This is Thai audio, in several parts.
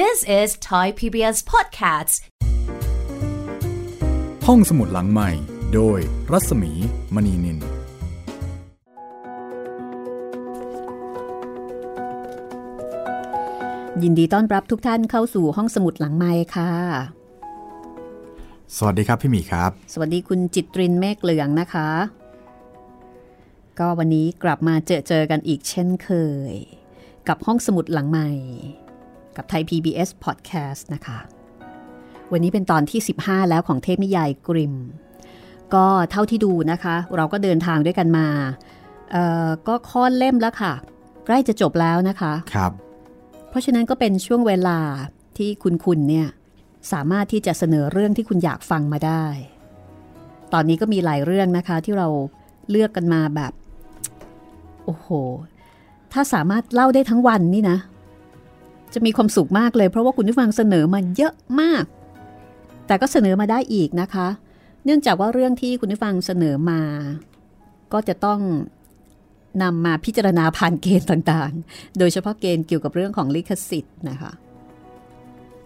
This is Thai PBS Podcasts ห้องสมุดหลังใหม่ โดยรัศมีมณีนิน ยินดีต้อนรับทุกท่านเข้าสู่ห้องสมุดหลังไม้ค่ะ สวัสดีครับพี่หมีครับ สวัสดีคุณจิตรินเมฆเหลืองนะคะ ก็วันนี้กลับมาเจอเจอกันอีกเช่นเคย กับห้องสมุดหลังใหม่ กับไทย PBS Podcast นะคะ วันนี้เป็นตอนที่ 15 แล้วของเทพนิยายกริม ก็เท่าที่ดูนะคะ เราก็เดินทางด้วยกันมาเอ่อก็ค่อนเล่มแล้วค่ะ ใกล้จะจบแล้วนะคะครับ เพราะฉะนั้นก็เป็นช่วงเวลาที่คุณคุณเนี่ยสามารถที่จะเสนอเรื่องที่คุณอยากฟังมาได้ ตอนนี้ก็มีหลายเรื่องนะคะที่เราเลือกกันมาแบบ โอ้โห ถ้าสามารถเล่าได้ทั้งวันนี่นะ จะมีความสุขมากเลย เพราะว่าคุณผู้ฟังเสนอมาเยอะมาก แต่ก็เสนอมาได้อีกนะคะ เนื่องจากว่าเรื่องที่คุณผู้ฟังเสนอมา ก็จะต้องนำมาพิจารณาผ่านเกณฑ์ต่างๆ โดยเฉพาะเกณฑ์เกี่ยวกับเรื่องของลิขสิทธิ์นะคะ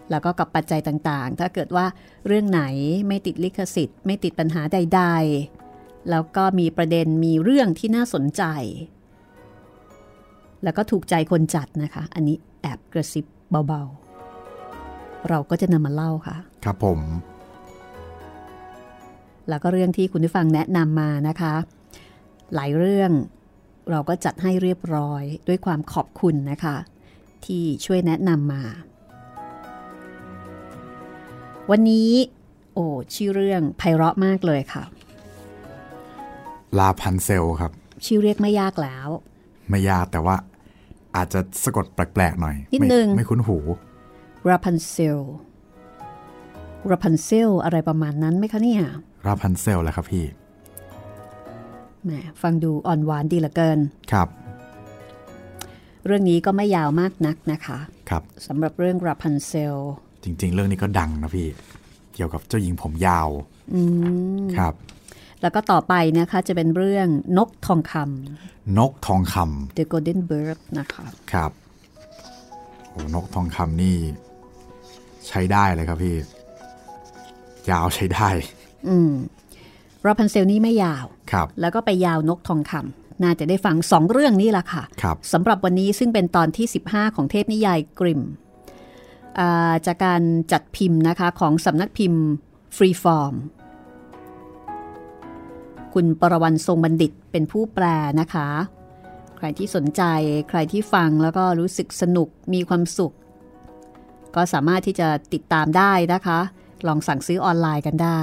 แล้วก็กับปัจจัยต่างๆ ถ้าเกิดว่าเรื่องไหนไม่ติดลิขสิทธิ์ ไม่ติดปัญหาใด ๆ แล้วก็มีประเด็นมีเรื่องที่น่าสนใจ แล้วก็ถูกใจคนจัดนะคะ อันนี้ อบกระซิบเบาๆ เราก็จะนำมาเล่าค่ะ ครับผม แล้วก็เรื่องที่คุณผู้ฟังแนะนำมานะคะ หลายเรื่องเราก็จัดให้เรียบร้อยด้วยความขอบคุณนะคะ ที่ช่วยแนะนำมา วันนี้โอ้ชื่อเรื่องไพเราะมากเลยค่ะ ลาพันเซลครับ ชื่อเรียกไม่ยากแล้ว ไม่ยากแต่ว่า อาจจะสะกดแปลกๆหน่อยนิดไม่นึงไม่คุ้นหูราพันเซลราพันเซลอะไรประมาณนั้นไหมคะเนี่ยราพันเซลแหละครับพี่แหมฟังดูอ่อนหวานดีเหลือเกินครับ เรื่องนี้ก็ไม่ยาวมากนักนะคะครับสำหรับเรื่องราพันเซลจริง ๆ เรื่องนี้ก็ดังนะพี่ เกี่ยวกับเจ้าหญิงผมยาวอืมครับ แล้วก็ต่อไปนะคะจะเป็นเรื่องนกทองคนกทองคำำ The Golden Bird นะคะครับโอ้นกทองคำนี่ ใช้ได้เลยครับพี่ ยาวใช้ได้ อืมราพันเซลนี่ไม่ยาวครับแล้วก็ไปยาวนกทองคำน่าจะได้ฟังสองเรื่องนี้ละค่ะครับสำหรับวันนี้ซึ่งเป็นตอนที่ 15 ของเทพนิยายกริมม์อ่าจากการจัดพิมพ์นะคะของสำนักพิมพ์ฟรีฟอร์ม คุณปรวันทรงบัณฑิตเป็นผู้แปลนะคะ ใครที่สนใจใครที่ฟังแล้วก็รู้สึกสนุกมีความสุข ก็สามารถที่จะติดตามได้นะคะ ลองสั่งซื้อออนไลน์กันได้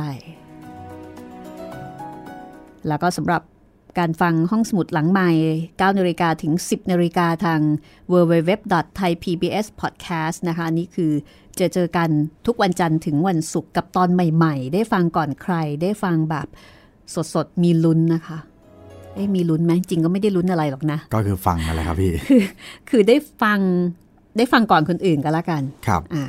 แล้วก็สำหรับการฟังห้องสมุดหลังใหม่ 9นาฬิกาถึง 10นาฬิกาทาง www.thaipbspodcast นะคะนี่คือจอเจอกันทุกวันจันทร์ถึงวันศุกร์กับตอนใหม่ ๆ ได้ฟังก่อนใครได้ฟังแบบ สดๆ มีลุ้นนะคะเอ๊ะมีลุ้นไหมจริงก็ไม่ได้ลุ้นอะไรหรอกนะ ก็คือฟังอะไรครับพี่คือได้ฟังได้ฟังก่อนคนอื่นก็แล้วกัน ครับ อ่า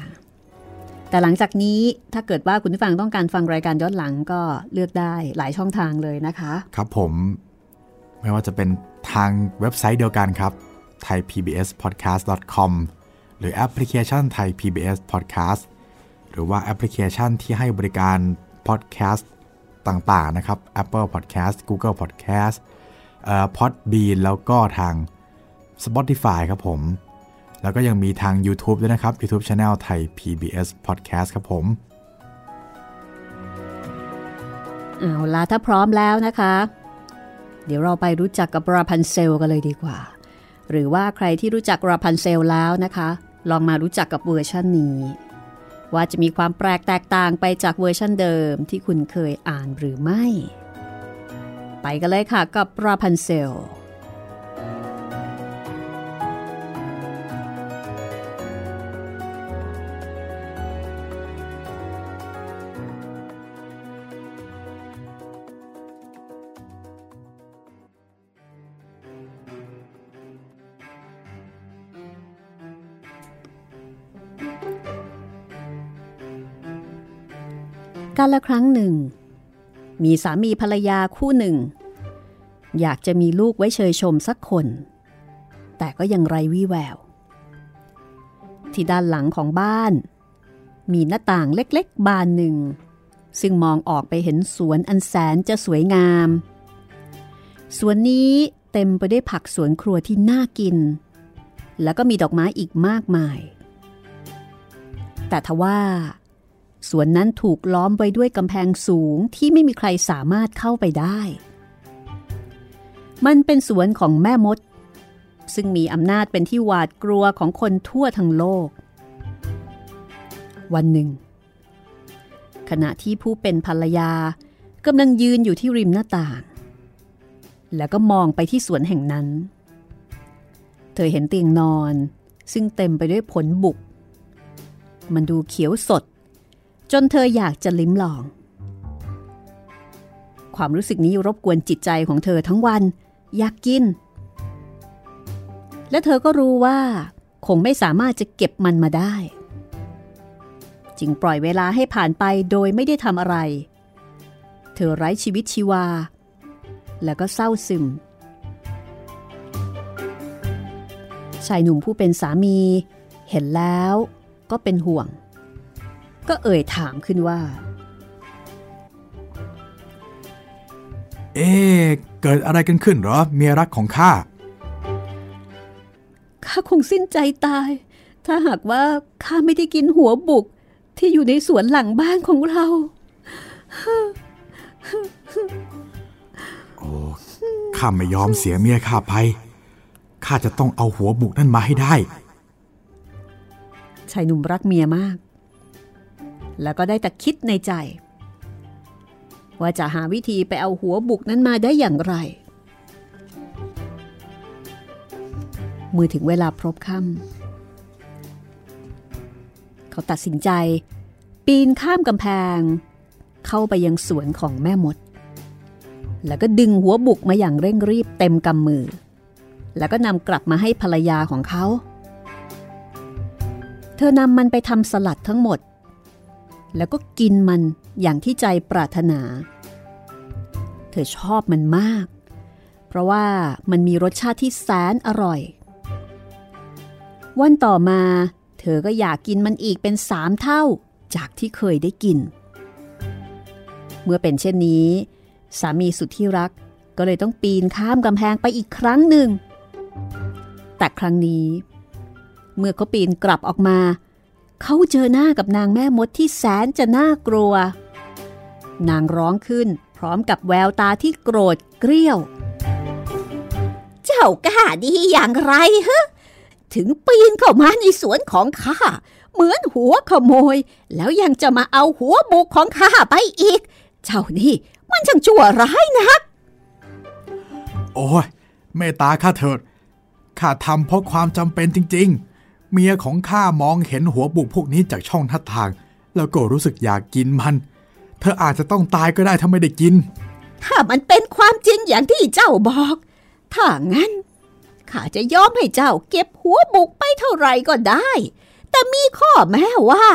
แต่หลังจากนี้ถ้าเกิดว่าคุณผู้ฟังต้องการฟังรายการย้อนหลังก็เลือกได้หลายช่องทางเลยนะคะ ครับผม ไม่ว่าจะเป็นทางเว็บไซต์เดียวกันครับ thaipbspodcast.com หรือแอปพลิเคชัน Thai PBS Podcast หรือว่าแอปพลิเคชันที่ให้บริการ podcast ต่างๆนะครับ Apple Podcast Google Podcast เอ่อ Podbean แล้วก็ทาง Spotify ครับผม แล้วก็ยังมีทาง YouTube ด้วยนะครับ YouTube Channel Thai PBS Podcast ครับผมเอาล่ะถ้าพร้อมแล้วนะคะ เดี๋ยวเราไปรู้จักกับราพันเซลกันเลยดีกว่า หรือว่าใครที่รู้จักราพันเซลแล้วนะคะ ลองมารู้จักกับเวอร์ชันนี้ ว่าจะมีความแปลกแตกต่างไปจากเวอร์ชันเดิมที่คุณเคยอ่านหรือไม่ ไปกันเลยค่ะกับราพันเซล กาลครั้งหนึ่ง มีสามีภรรยาคู่หนึ่ง อยากจะมีลูกไว้เชยชมสักคน แต่ก็ยังไรวี่แวว ที่ด้านหลังของบ้าน มีหน้าต่างเล็กๆ บานหนึ่ง ซึ่งมองออกไปเห็นสวนอันแสนจะสวยงาม สวนนี้เต็มไปด้วยผักสวนครัวที่น่ากิน แล้วก็มีดอกไม้อีกมากมาย แต่ทว่า สวนนั้นถูกล้อมไว้ด้วยกำแพงสูงที่ไม่มีใครสามารถเข้าไปได้ มันเป็นสวนของแม่มด ซึ่งมีอำนาจเป็นที่หวาดกลัวของคนทั่วทั้งโลก วันหนึ่ง ขณะที่ผู้เป็นภรรยากำลังยืนอยู่ที่ริมหน้าต่าง แล้วก็มองไปที่สวนแห่งนั้น เธอเห็นเตียงนอนซึ่งเต็มไปด้วยผลบุก มันดูเขียวสด จนเธออยากจะลิ้มลอง ความรู้สึกนี้รบกวนจิตใจของเธอทั้งวัน อยากกิน และเธอก็รู้ว่า คงไม่สามารถจะเก็บมันมาได้ จึงปล่อยเวลาให้ผ่านไปโดยไม่ได้ทำอะไร เธอไร้ชีวิตชีวา แล้วก็เศร้าซึม ชายหนุ่มผู้เป็นสามี เห็นแล้วก็เป็นห่วง ก็เอ่ยถามขึ้นว่า เอ๊ะเกิดอะไรกันขึ้นเหรอ เมียรักของข้า ข้าคงสิ้นใจตาย ถ้าหากว่าข้าไม่ได้กินหัวบุกที่อยู่ในสวนหลังบ้านของเรา โอ้ ข้าไม่ยอมเสียเมียข้าไป ข้าจะต้องเอาหัวบุกนั่นมาให้ได้ ชายหนุ่มรักเมียมาก แล้วก็ได้แต่คิดในใจ ว่าจะหาวิธีไปเอาหัวบุกนั้นมาได้อย่างไร เมื่อถึงเวลาพรบค่ำเขาตัดสินใจ ปีนข้ามกำแพง เข้าไปยังสวนของแม่มด แล้วก็ดึงหัวบุกมาอย่างเร่งรีบเต็มกำมือ แล้วก็นำกลับมาให้ภรรยาของเขาเธอนำมันไปทำสลัดทั้งหมด แล้วก็กินมันอย่างที่ใจปรารถนา เธอชอบมันมาก เพราะว่ามันมีรสชาติที่แสนอร่อย วันต่อมา เธอก็อยากกินมันอีกเป็นสามเท่าจากที่เคยได้กิน เมื่อเป็นเช่นนี้ สามีสุดที่รักก็เลยต้องปีนข้ามกำแพงไปอีกครั้งหนึ่ง แต่ครั้งนี้ เมื่อเขาปีนกลับออกมา เขาเจอหน้ากับนางแม่มดที่แสนจะน่ากลัว นางร้องขึ้นพร้อมกับแววตาที่โกรธเกรี้ยว เจ้ากล้าดีอย่างไรฮะ ถึงปีนเข้ามาในสวนของข้า เหมือนหัวขโมย แล้วยังจะมาเอาหัวบุกของข้าไปอีก เจ้านี่มันช่างชั่วร้ายนะโอ้ยเมตตาข้าเถิดข้าทำเพราะความจำเป็นจริง ๆ เมียของข้ามองเห็นหัวบุกพวกนี้จากช่องหน้าต่าง แล้วก็รู้สึกอยากกินมัน เธออาจจะต้องตายก็ได้ถ้าไม่ได้กิน ถ้ามันเป็นความจริงอย่างที่เจ้าบอก ถ้างั้นข้าจะยอมให้เจ้าเก็บหัวบุกไปเท่าไหร่ก็ได้ แต่มีข้อแม้ว่า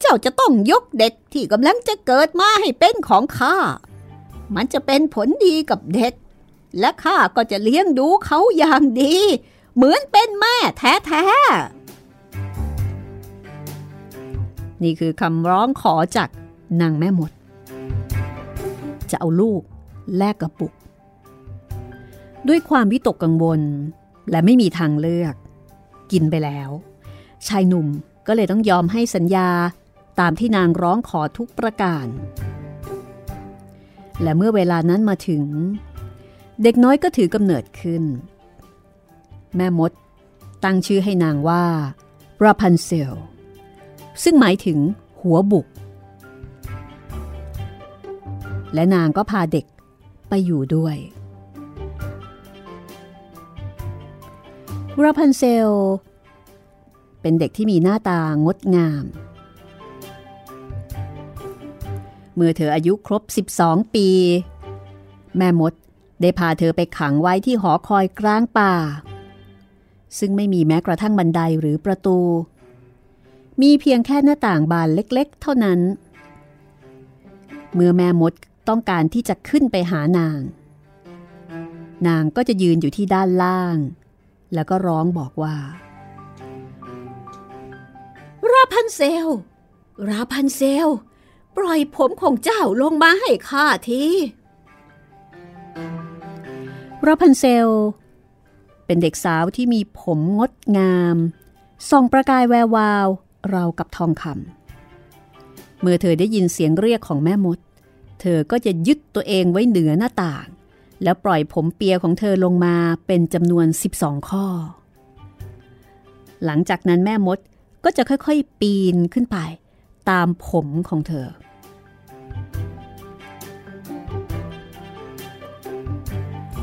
เจ้าจะต้องยกเด็กที่กำลังจะเกิดมาให้เป็นของข้า มันจะเป็นผลดีกับเด็ก และข้าก็จะเลี้ยงดูเขาอย่างดี เหมือนเป็นแม่แท้ๆ นี่คือคำร้องขอจากนางแม่มด จะเอาลูกแลกกับปุก ด้วยความวิตกกังวลและไม่มีทางเลือก กินไปแล้ว ชายหนุ่มก็เลยต้องยอมให้สัญญาตามที่นางร้องขอทุกประการ และเมื่อเวลานั้นมาถึง เด็กน้อยก็ถือกำเนิดขึ้น แม่มดตั้งชื่อให้นางว่าราพันเซล ซึ่งหมายถึงหัวบุก และนางก็พาเด็กไปอยู่ด้วยราพันเซล เป็นเด็กที่มีหน้าตางดงาม เมื่อเธออายุครบ 12 ปี แม่มดได้พาเธอไปขังไว้ที่หอคอยกลางป่า ซึ่งไม่มีแม้กระทั่งบันไดหรือประตู มีเพียงแค่หน้าต่างบานเล็กๆ เท่านั้น เมื่อแม่มดต้องการที่จะขึ้นไปหานาง นางก็จะยืนอยู่ที่ด้านล่าง แล้วก็ร้องบอกว่าพันเซล ราพันเซล ปล่อยผมของเจ้าลงมาให้ข้าที ราพันเซล เป็นเด็กสาวที่มีผมงดงาม ส่องประกายแวววาว ราวกับทองคำเมื่อเธอได้ยินเสียงเรียกของแม่มด เธอก็จะยึดตัวเองไว้เหนือหน้าต่าง แล้วปล่อยผมเปียของเธอลงมาเป็นจำนวน 12 ข้อ หลังจากนั้นแม่มดก็จะค่อยๆ ปีนขึ้นไป ตามผมของเธอ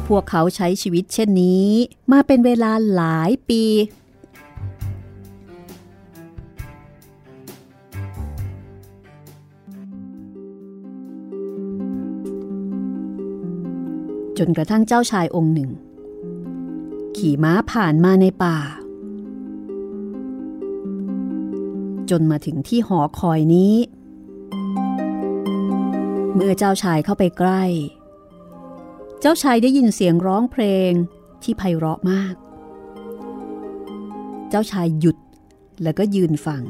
พวกเขาใช้ชีวิตเช่นนี้ มาเป็นเวลาหลายปี จนกระทั่งเจ้าชายองค์หนึ่ง ขี่ม้าผ่านมาในป่า จนมาถึงที่หอคอยนี้ เมื่อเจ้าชายเข้าไปใกล้ เจ้าชายได้ยินเสียงร้องเพลงที่ไพเราะมาก เจ้าชายหยุดแล้วก็ยืนฟัง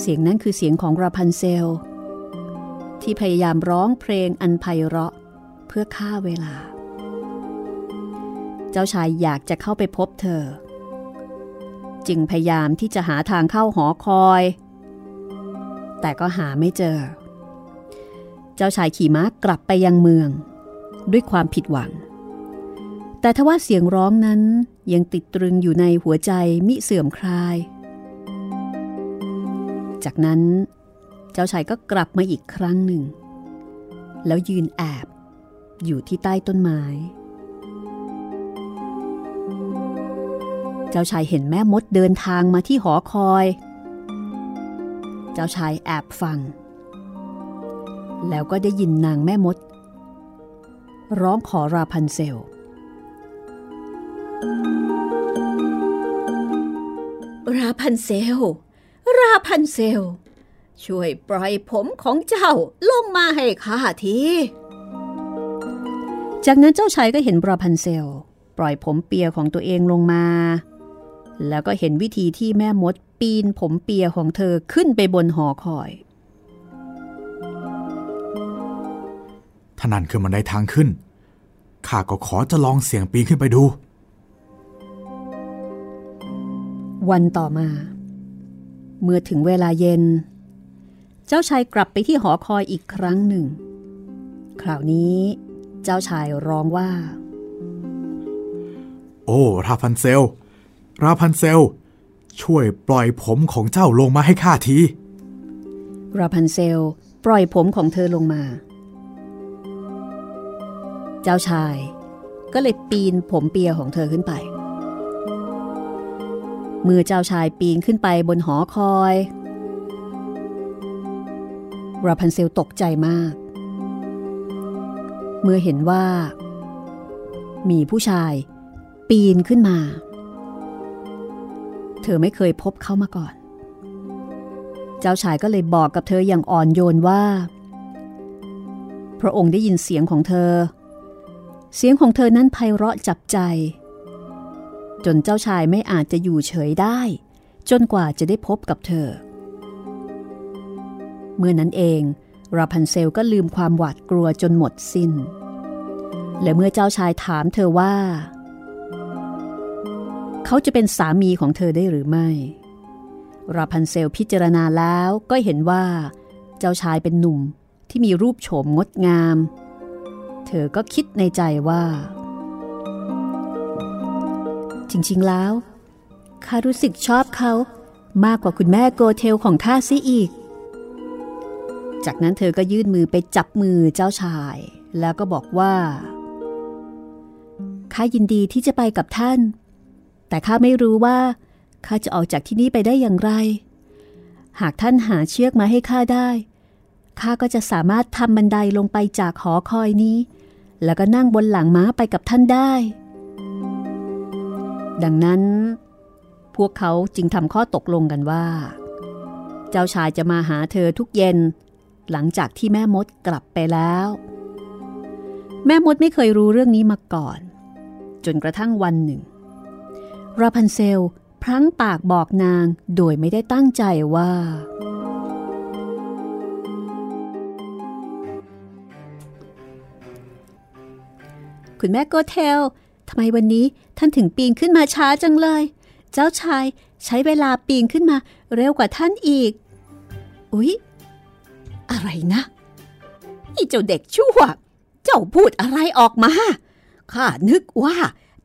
เสียงนั้นคือเสียงของราพันเซล ที่พยายามร้องเพลงอันไพเราะ เพื่อฆ่าเวลา เจ้าชายอยากจะเข้าไปพบเธอ จึงพยายามที่จะหาทางเข้าหอคอย แต่ก็หาไม่เจอ เจ้าชายขี่ม้ากลับไปยังเมือง ด้วยความผิดหวัง แต่ทว่าเสียงร้องนั้นยังติดตรึงอยู่ในหัวใจมิเสื่อมคลาย จากนั้น เจ้าชายก็กลับมาอีกครั้งหนึ่ง แล้วยืนแอบอยู่ที่ใต้ต้นไม้ เจ้าชายเห็นแม่มดเดินทางมาที่หอคอย เจ้าชายแอบฟัง แล้วก็ได้ยินนางแม่มด ร้องขอราพันเซล ราพันเซล ราพันเซล ช่วยปล่อยผมของเจ้าลงมาให้ข้าที จากนั้นเจ้าชายก็เห็นราพันเซล ปล่อยผมเปียของตัวเองลงมา แล้วก็เห็นวิธีที่แม่มดปีนผมเปียของเธอขึ้นไปบนหอคอยถ้านั่นคือมันได้ทางขึ้น ข้าก็ขอจะลองเสียงปีนขึ้นไปดู วันต่อมา เมื่อถึงเวลาเย็น เจ้าชายกลับไปที่หอคอยอีกครั้งหนึ่ง คราวนี้เจ้าชายร้องว่า โอ้ ราพันเซล ราพันเซล ช่วยปล่อยผมของเจ้าลงมาให้ข้าที ราพันเซล ปล่อยผมของเธอลงมา เจ้าชายก็เลยปีนผมเปียของเธอขึ้นไป เมื่อเจ้าชายปีนขึ้นไปบนหอคอย ราพันเซลตกใจมาก เมื่อเห็นว่า มีผู้ชายปีนขึ้นมา เธอไม่เคยพบเขามาก่อน เจ้าชายก็เลยบอกกับเธออย่างอ่อนโยนว่า พระองค์ได้ยินเสียงของเธอ เสียงของเธอนั้นไพเราะจับใจ จนเจ้าชายไม่อาจจะอยู่เฉยได้ จนกว่าจะได้พบกับเธอ เมื่อนั้นเองราพันเซลก็ลืมความหวาดกลัวจนหมดสิน้น และเมื่อเจ้าชายถามเธอว่า เขาจะเป็นสามีของเธอได้หรือไม่ราพันเซลพิจารณาแล้วก็เห็นว่า เจ้าชายเป็นหนุ่มที่มีรูปโฉมงดงาม เธอก็คิดในใจว่า จริงๆแล้วข้ารู้สึกชอบเขามากกว่าคุณแม่โกเทลของข้าซิอีก จากนั้นเธอก็ยื่นมือไปจับมือเจ้าชาย แล้วก็บอกว่า ข้ายินดีที่จะไปกับท่าน แต่ข้าไม่รู้ว่าข้าจะออกจากที่นี่ไปได้อย่างไร หากท่านหาเชือกมาให้ข้าได้ ข้าก็จะสามารถทำบันไดลงไปจากหอคอยนี้ แล้วก็นั่งบนหลังม้าไปกับท่านได้ ดังนั้น พวกเขาจึงทำข้อตกลงกันว่า เจ้าชายจะมาหาเธอทุกเย็น หลังจากที่แม่มดกลับไปแล้ว แม่มดไม่เคยรู้เรื่องนี้มาก่อน จนกระทั่งวันหนึ่ง ราพันเซลพลั้งปากบอกนางโดยไม่ได้ตั้งใจว่า คุณแม่โกเทลทำไมวันนี้ท่านถึงปีนขึ้นมาช้าจังเลย เจ้าชายใช้เวลาปีนขึ้นมาเร็วกว่าท่านอีก อุ๊ย อะไรนะอีเจ้าเด็กชั่ว เจ้าพูดอะไรออกมา ข้านึกว่า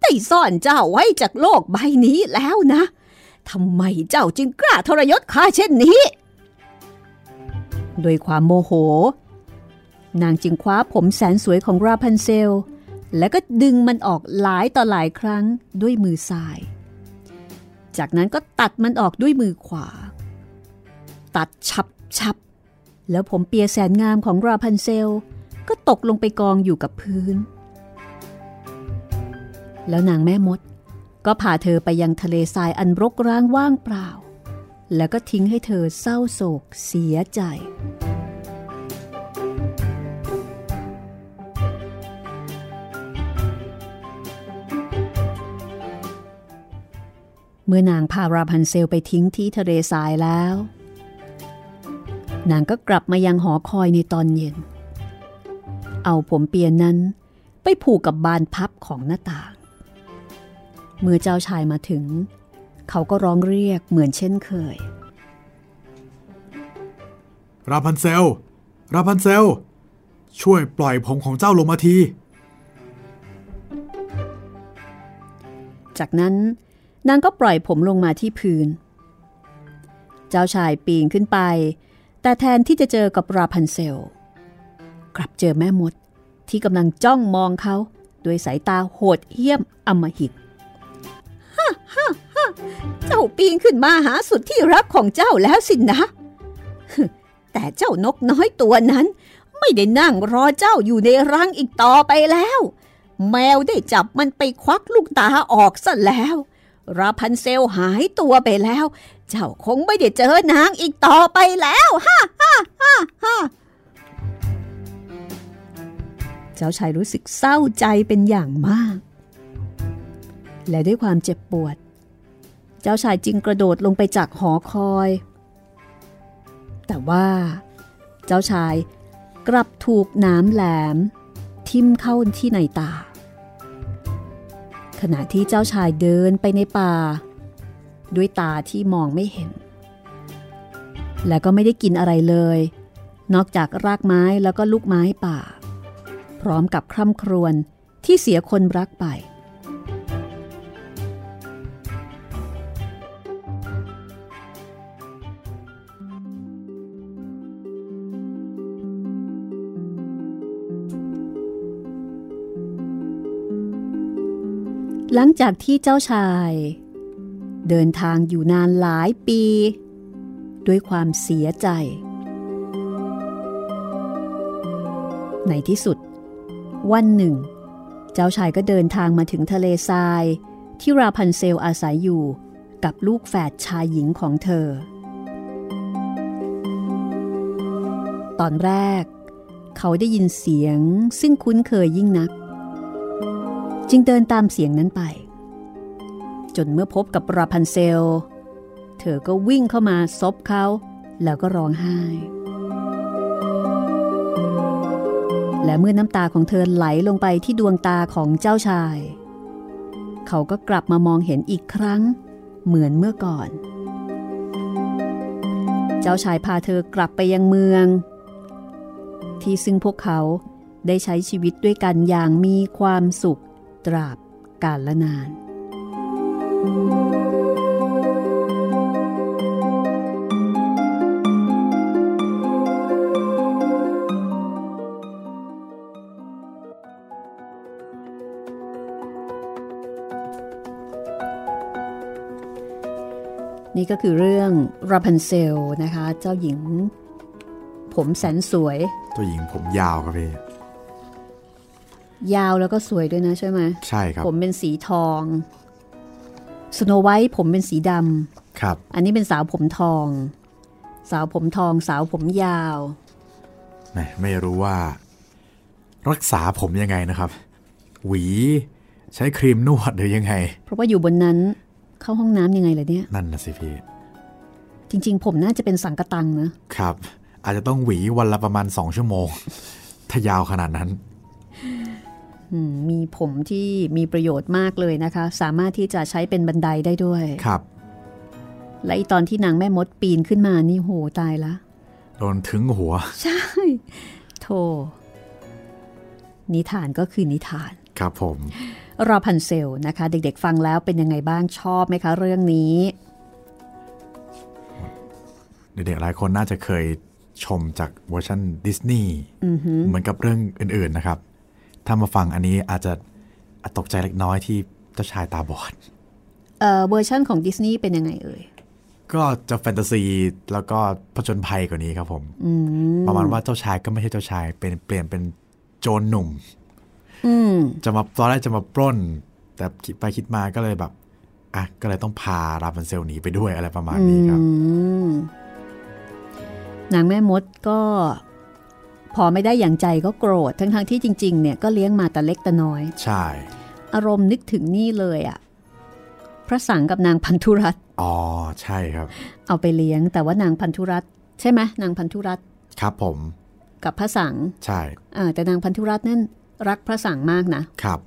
ได้ซ่อนเจ้าไว้จากโลกใบนี้แล้วนะ ทำไมเจ้าจึงกล้าทรยศข้าเช่นนี้โดยความโมโห นางจึงคว้าผมแสนสวยของราพันเซล แล้วก็ดึงมันออกหลายต่อหลายครั้งด้วยมือซ้าย จากนั้นก็ตัดมันออกด้วยมือขวา ตัดฉับฉับ แล้วผมเปียแสนงามของราพันเซล ก็ตกลงไปกองอยู่กับพื้น แล้วนางแม่มด ก็พาเธอไปยังทะเลทรายอันรกร้างว่างเปล่า แล้วก็ทิ้งให้เธอเศร้าโศกเสียใจเมื่อนางพาราพันเซลไปทิ้งที่ทะเลทรายแล้ว นางก็กลับมายังหอคอยในตอนเย็น เอาผมเปียนนั้นไปผูกกับบานพับของหน้าต่าง เมื่อเจ้าชายมาถึง เขาก็ร้องเรียกเหมือนเช่นเคย ราพันเซล ราพันเซล ช่วยปล่อยผมของเจ้าลงมาที จากนั้นนางก็ปล่อยผมลงมาที่พื้น เจ้าชายปีนขึ้นไป แต่แทนที่จะเจอกับราพันเซล กลับเจอแม่มดที่กำลังจ้องมองเขาด้วยสายตาโหดเหี้ยมอำมหิตฮ่าฮ่าฮ่าเจ้าปีนขึ้นมาหาสุดที่รักของเจ้าแล้วสินนะ แต่เจ้านกน้อยตัวนั้น ไม่ได้นั่งรอเจ้าอยู่ในรังอีกต่อไปแล้ว แมวได้จับมันไปควักลูกตาออกซะแล้วราพันเซลหายตัวไปแล้ว เจ้าคงไม่ได้เจอนางอีกต่อไปแล้วฮ่าฮ่าฮ่าฮ่าเจ้าชายรู้สึกเศร้าใจเป็นอย่างมาก และด้วยความเจ็บปวด เจ้าชายจึงกระโดดลงไปจากหอคอย แต่ว่า เจ้าชายกลับถูกน้ำแหลม ทิ่มเข้าที่ในตา ขณะที่เจ้าชายเดินไปในป่า ด้วยตาที่มองไม่เห็น และก็ไม่ได้กินอะไรเลย นอกจากรากไม้แล้วก็ลูกไม้ป่า พร้อมกับคร่ำครวญที่เสียคนรักไป หลังจากที่เจ้าชาย เดินทางอยู่นานหลายปี ด้วยความเสียใจ ในที่สุด วันหนึ่ง เจ้าชายก็เดินทางมาถึงทะเลทราย ที่ราพันเซลอาศัยอยู่กับลูกแฝดชายหญิงของเธอ ตอนแรก เขาได้ยินเสียงซึ่งคุ้นเคยยิ่งนัก จึงเดินตามเสียงนั้นไป จนเมื่อพบกับราพันเซล เธอก็วิ่งเข้ามาซบเขา แล้วก็ร้องไห้ และเมื่อน้ำตาของเธอไหลลงไปที่ดวงตาของเจ้าชาย เขาก็กลับมามองเห็นอีกครั้ง เหมือนเมื่อก่อน เจ้าชายพาเธอกลับไปยังเมือง ที่ซึ่งพวกเขาได้ใช้ชีวิตด้วยกันอย่างมีความสุขตราบกาลละนาน นี่ก็คือเรื่องราพันเซลนะคะ เจ้าหญิง ผมแสนสวย ตัวหญิงผมยาวครับพี่ยาวแล้วก็สวยด้วยนะใช่ไหมใช่ครับ ผมเป็นสีทอง สโนไวท์ผมเป็นสีดครับำอันนี้เป็นสาวผมทอง สาวผมทอง สาวผมยาวแหมไม่รู้ว่า รักษาผมยังไงนะครับ หวีใช้ครีมนวดหรือยังไง เพราะว่าอยู่บนนั้นเข้าห้องน้ำยังไงล่ะเนี่ย นั่นนะสิพี่ จริง ๆ ผมน่าจะเป็นสังกะตังนะครับ อาจจะต้องหวีวันละประมาณสองชั่วโมง ถ้ายาวขนาดนั้นอื มมีผมที่มีประโยชน์มากเลยนะคะ สามารถที่จะใช้เป็นบันไดได้ด้วยครับ และอีตอนที่นางแม่มดปีนขึ้นมานี่โหตายละโดนถึงหัว ใช่โธ่นิทานก็คือนิทาน ครับผมราพันเซลนะคะ เด็กๆฟังแล้วเป็นยังไงบ้างชอบไหมคะ เรื่องนี้ เด็กๆหลายคนน่าจะเคยชมจากเวอร์ชันดิสนีย์เหมือนกับเรื่องอื่นๆนะครับ ถ้ามาฟังอันนี้อาจจะตกใจเล็กน้อยที่เจ้าชายตาบอดเอ่อเวอร์ชั่นของดิสนีย์เป็นยังไงเอ่ย ก็จะแฟนตาซีแล้วก็ผจญภัยกว่านี้ครับผมประมาณว่าเจ้าชายก็ไม่ใช่เจ้าชาย เป็นเปลี่ยนเป็นโจรหนุ่มอืมจะมาตอนแรกจะมาปล้น แต่คิดไปคิดมาก็เลยแบบอะก็เลยต้องพาราพันเซลหนีไปด้วยอะไรประมาณนี้ครับอืมนางแม่มดก็ พอไม่ได้อย่างใจก็โกรธ ทั้งๆที่จริงๆเนี่ยก็เลี้ยงมาแต่เล็กแต่น้อย ใช่ อารมณ์นึกถึงนี่เลยอะพระสังกับนางพันธุรัตน์อ๋อใช่ครับ เอาไปเลี้ยงแต่ว่านางพันธุรัตน์ใช่ไหมนางพันธุรัตน์ครับผม กับพระสังใช่อ่าแต่นางพันธุรัตน์นั่นรักพระสังมากนะครับ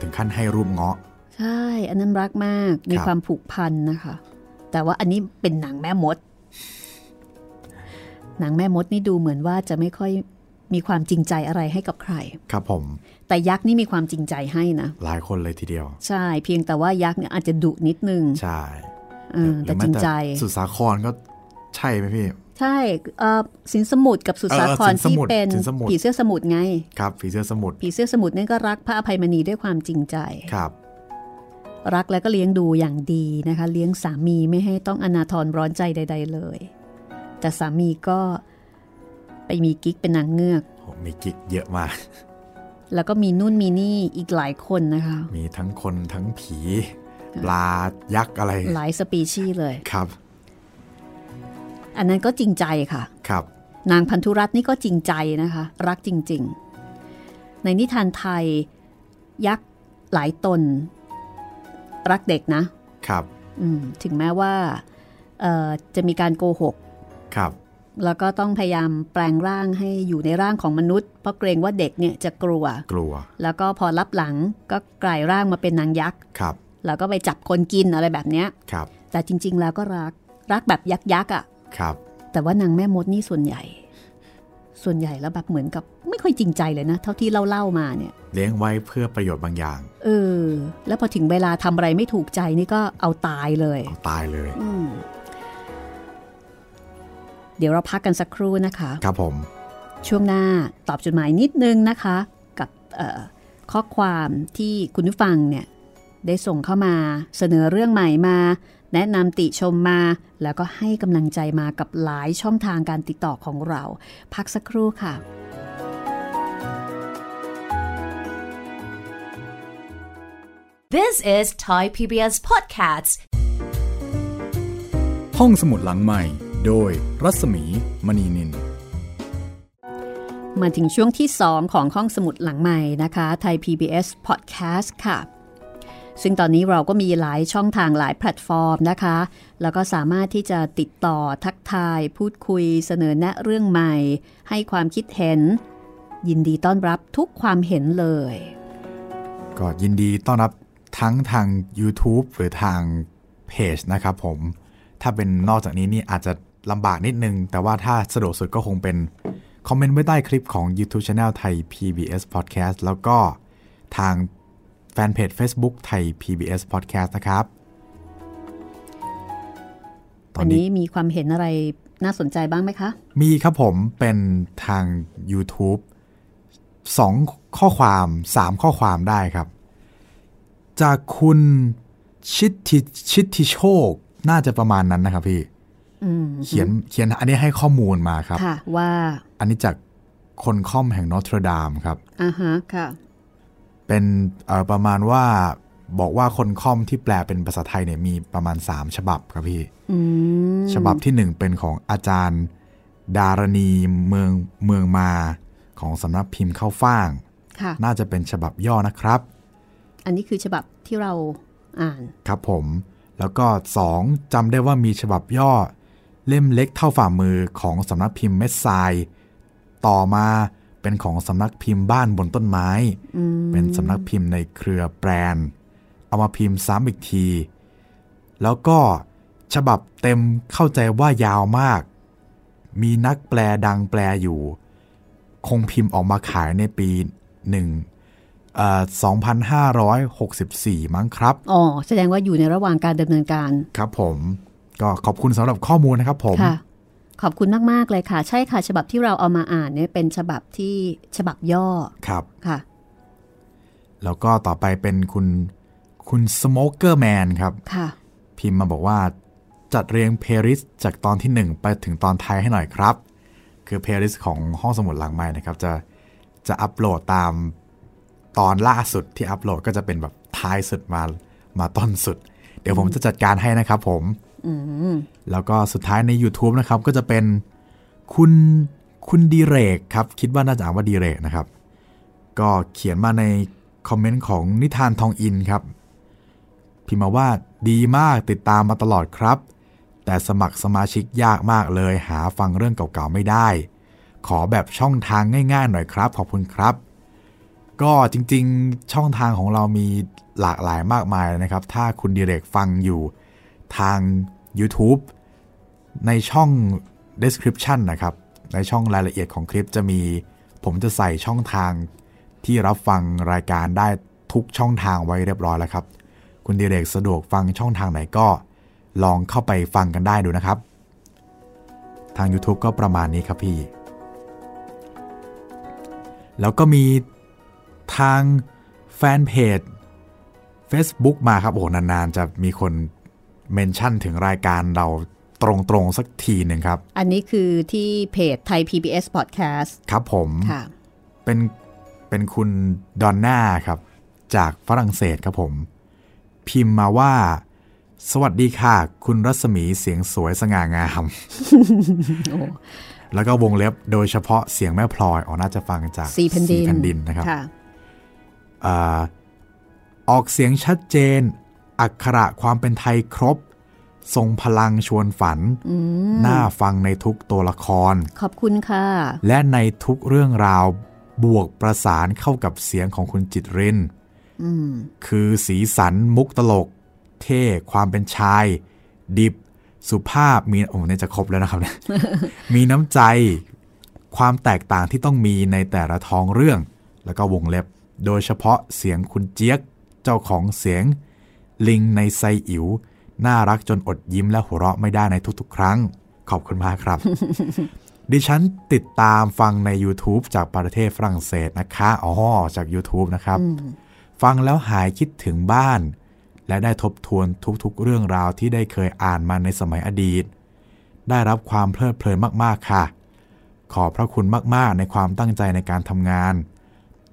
ถึงขั้นให้รูปเงาะ ใช่ อันนั้นรักมากมีครับความผูกพันนะคะ แต่ว่าอันนี้เป็นนางแม่มด นางแม่มดนี่ดูเหมือนว่าจะไม่ค่อยมีความจริงใจอะไรให้กับใคร ครับผม แต่ยักษ์นี่มีความจริงใจให้นะ หลายคนเลยทีเดียว ใช่ เพียงแต่ว่ายักษ์เนี่ยอาจจะดุนิดนึง ใช่เออหแต่อจแม้ริงใจ สุสาครก็ใช่ไหมพี่ ใช่เอ่อสินสมุทรกับสุสาครเออสินสที่มุทรเป็นสินสมุทรผีเสื้อสมุทรไง ครับ ผีเสื้อสมุทรผีเสื้อสมุทรนั่นก็รักพระอภัยมณีด้วยความจริงใจ ครับ รักแล้วก็เลี้ยงดูอย่างดีนะคะ เลี้ยงสามีไม่ให้ต้องอนาทรร้อนใจใด ๆ เลย แต่สามีก็ไปมีกิ๊กเป็นนางเงือกโหมีกิ๊กเยอะมาก แล้วก็มีนู่นมีนี่อีกหลายคนนะคะ มีทั้งคนทั้งผี ปลายักษ์อะไร หลายสปีชีส์เลยครับ อันนั้นก็จริงใจค่ะ ครับ นางพันธุรัตน์นี่ก็จริงใจนะคะ รักจริง ๆ ในนิทานไทยยักษ์หลายตน รักเด็กนะ ครับอืมถึงแม้ว่าเอ่อจะมีการโกหก ครับแล้วก็ต้องพยายามแปลงร่างให้อยู่ในร่างของมนุษย์ เพราะเกรงว่าเด็กเนี่ยจะกลัว กลัว แล้วก็พอรับหลังก็กลายร่างมาเป็นนางยักษ์ ครับ แล้วก็ไปจับคนกินอะไรแบบเนี้ย ครับ แต่จริง ๆ แล้วก็รัก รักแบบยักษ์ยักษ์อะ่ะ ครับ แต่ว่านางแม่มดนี่ส่วนใหญ่ ส่วนใหญ่แล้วแบบเหมือนกับไม่ค่อยจริงใจเลยนะ เท่าที่เล่าเล่าๆมาเนี่ย เลี้ยงไว้เพื่อประโยชน์บางอย่าง เออ แล้วพอถึงเวลาทำอะไรไม่ถูกใจนี่ก็เอาตายเลย เอาตายเลย อืมเดี๋ยวเราพักกันสักครู่นะคะ ครับผม ช่วงหน้าตอบจดหมายนิดนึงนะคะ กับเอ่อข้อความที่คุณผู้ฟังเนี่ยได้ส่งเข้ามาเสนอเรื่องใหม่มา แนะนำติชมมา แล้วก็ให้กำลังใจมากับหลายช่องทางการติดต่อของเรา พักสักครู่ค่ะ This is Thai PBS Podcasts. ห้องสมุดหลังใหม่ โดยรัศมีมณีนิน มาถึงช่วงที่ 2 ของห้องสมุดหลังใหม่นะคะไทย PBS Podcast ค่ะ ซึ่งตอนนี้เราก็มีหลายช่องทางหลายแพลตฟอร์มนะคะ แล้วก็สามารถที่จะติดต่อทักทาย พูดคุยเสนอแนะเรื่องใหม่ ให้ความคิดเห็น ยินดีต้อนรับทุกความเห็นเลย ก็ยินดีต้อนรับทั้งทาง YouTube หรือทางเพจนะครับผมถ้าเป็นนอกจากนี้นี่อาจจะ ลำบากนิดนึง แต่ว่าถ้าสะดวกสุดก็คงเป็น คอมเมนต์ไว้ใต้คลิปของ YouTube Channel ไทย PBS Podcast แล้วก็ทางแฟนเพจ Facebook ไทย PBS Podcast นะครับ ตอวันนนี้นี้มีความเห็นอะไรน่าสนใจบ้างไหมคะ มีครับผมเป็นทาง YouTube 2 ข้อความ 3 ข้อความได้ครับ จากคุณชิดทิชิดทิโชค น่าจะประมาณนั้นนะครับพี่อืม เขียนเขียนอันนี้ให้ข้อมูลมาครับค่ะว่าอันนี้จากคนค่อมแห่งนอตรดามครับอ่าฮะค่ะ เป็นเอ่อประมาณว่าบอกว่าคนค่อมที่แปลเป็นภาษาไทยเนี่ยมีประมาณ 3 ฉบับครับพี่อืมฉบับที่หนึ่งเป็นของอาจารย์ ดารณีเมืองเมืองมาของสำนักพิมพ์เข้าฟ่างค่ะน่าจะเป็นฉบับย่อนะครับ อันนี้คือฉบับที่เราอ่าน ครับผม แล้วก็ 2จำได้ว่ามีฉบับย่อ เล่มเล็กเท่าฝ่ามือของสำนักพิมพ์เม็ดทราย ต่อมาเป็นของสำนักพิมพ์บ้านบนต้นไม้ เป็นสำนักพิมพ์ในเครือแปรนเอามาพิมพ์ซ้ำอีกที แล้วก็ฉบับเต็มเข้าใจว่ายาวมาก มีนักแปลดังแปลอยู่ คงพิมพ์ออกมาขายในปีหนึ่งเอ่อ2564 มั้งครับ อ๋อ แสดงว่าอยู่ในระหว่างการดำเนินการ ครับผม ก็ขอบคุณสำหรับข้อมูลนะครับผมค่ะขอบคุณมาก ๆ เลยค่ะ ใช่ค่ะ ฉบับที่เราเอามาอ่านเนี่ยเป็นฉบับที่ฉบับย่อครับค่ะ แล้วก็ต่อไปเป็นคุณคุณ Smoker Man ครับค่ะ พิมพ์มาบอกว่า จัดเรียง playlist จากตอนที่ 1 ไปถึงตอนท้ายให้หน่อยครับ คือ playlist ของห้องสมุดหลังไมค์นะครับ จะจะอัปโหลดตามตอนล่าสุดที่อัปโหลดก็จะเป็นแบบท้ายสุดมามาต้นสุด เดี๋ยวผมจะจัดการให้นะครับผม แล้วก็สุดท้ายใน YouTube นะครับ ก็จะเป็นคุณคุณดีเรกครับ คิดว่าน่าจะอ่านว่าดีเรกนะครับ ก็เขียนมาในคอมเมนต์ของนิทานทองอินครับ พิมพ์มาว่าดีมากติดตามมาตลอดครับ แต่สมัครสมาชิกยากมากเลย หาฟังเรื่องเก่าๆไม่ได้ ขอแบบช่องทางง่ายๆหน่อยครับ ขอบคุณครับ ก็จริงๆช่องทางของเรามีหลากหลายมากมายนะครับ ถ้าคุณดีเรกฟังอยู่ ทาง YouTube ในช่อง description นะครับ ในช่องรายละเอียดของคลิปจะมี ผมจะใส่ช่องทางที่รับฟังรายการได้ทุกช่องทางไว้เรียบร้อยแล้วครับ คุณดีเรกสะดวกฟังช่องทางไหนก็ลองเข้าไปฟังกันได้ดูนะครับ ทาง YouTube ก็ประมาณนี้ครับพี่ แล้วก็มีทางแฟนเพจ Facebook มาครับ โอ้โหนานๆ จะมีคน เมนชั่นถึงรายการเราตรงๆสักทีหนึ่งครับ อันนี้คือที่เพจไทย PBS Podcast ครับผมค่ะเป็นเป็นคุณดอนน่าครับ จากฝรั่งเศสครับผม พิมพ์มาว่า สวัสดีค่ะ คุณรัศมีเสียงสวยสง่างามแล้วก็วงเล็บโดยเฉพาะเสียงแม่พลอยอ๋อน่าจะฟังจากสีแผ่นดินแผ่นดินนะครับค่ะอาออกเสียงชัดเจน อักขระความเป็นไทยครบ ทรงพลังชวนฝัน น่าฟังในทุกตัวละคร ขอบคุณค่ะ และในทุกเรื่องราวบวกประสานเข้ากับเสียงของคุณจิตรินคือสีสันมุกตลก เท่ความเป็นชาย ดิบ สุภาพมีโอ้เนี่ยจะครบแล้วนะครับเนี่ยมีน้ำใจ ความแตกต่างที่ต้องมีในแต่ละท้องเรื่อง แล้วก็วงเล็บ โดยเฉพาะเสียงคุณเจี๊ยก เจ้าของเสียง ลิงในไซอิ๋วน่ารักจนอดยิ้มและหัวเราะไม่ได้ในทุกๆ ครั้ง ขอบคุณมากครับ ดิฉันติดตามฟังใน YouTube จากประเทศฝรั่งเศสนะคะอ๋อจาก YouTube นะครับ ฟังแล้วหายคิดถึงบ้าน และได้ทบทวนทุกๆ เรื่องราวที่ได้เคยอ่านมาในสมัยอดีต ได้รับความเพลิดเพลินมากๆค่ะ ขอบพระคุณมากๆ ในความตั้งใจในการทำงาน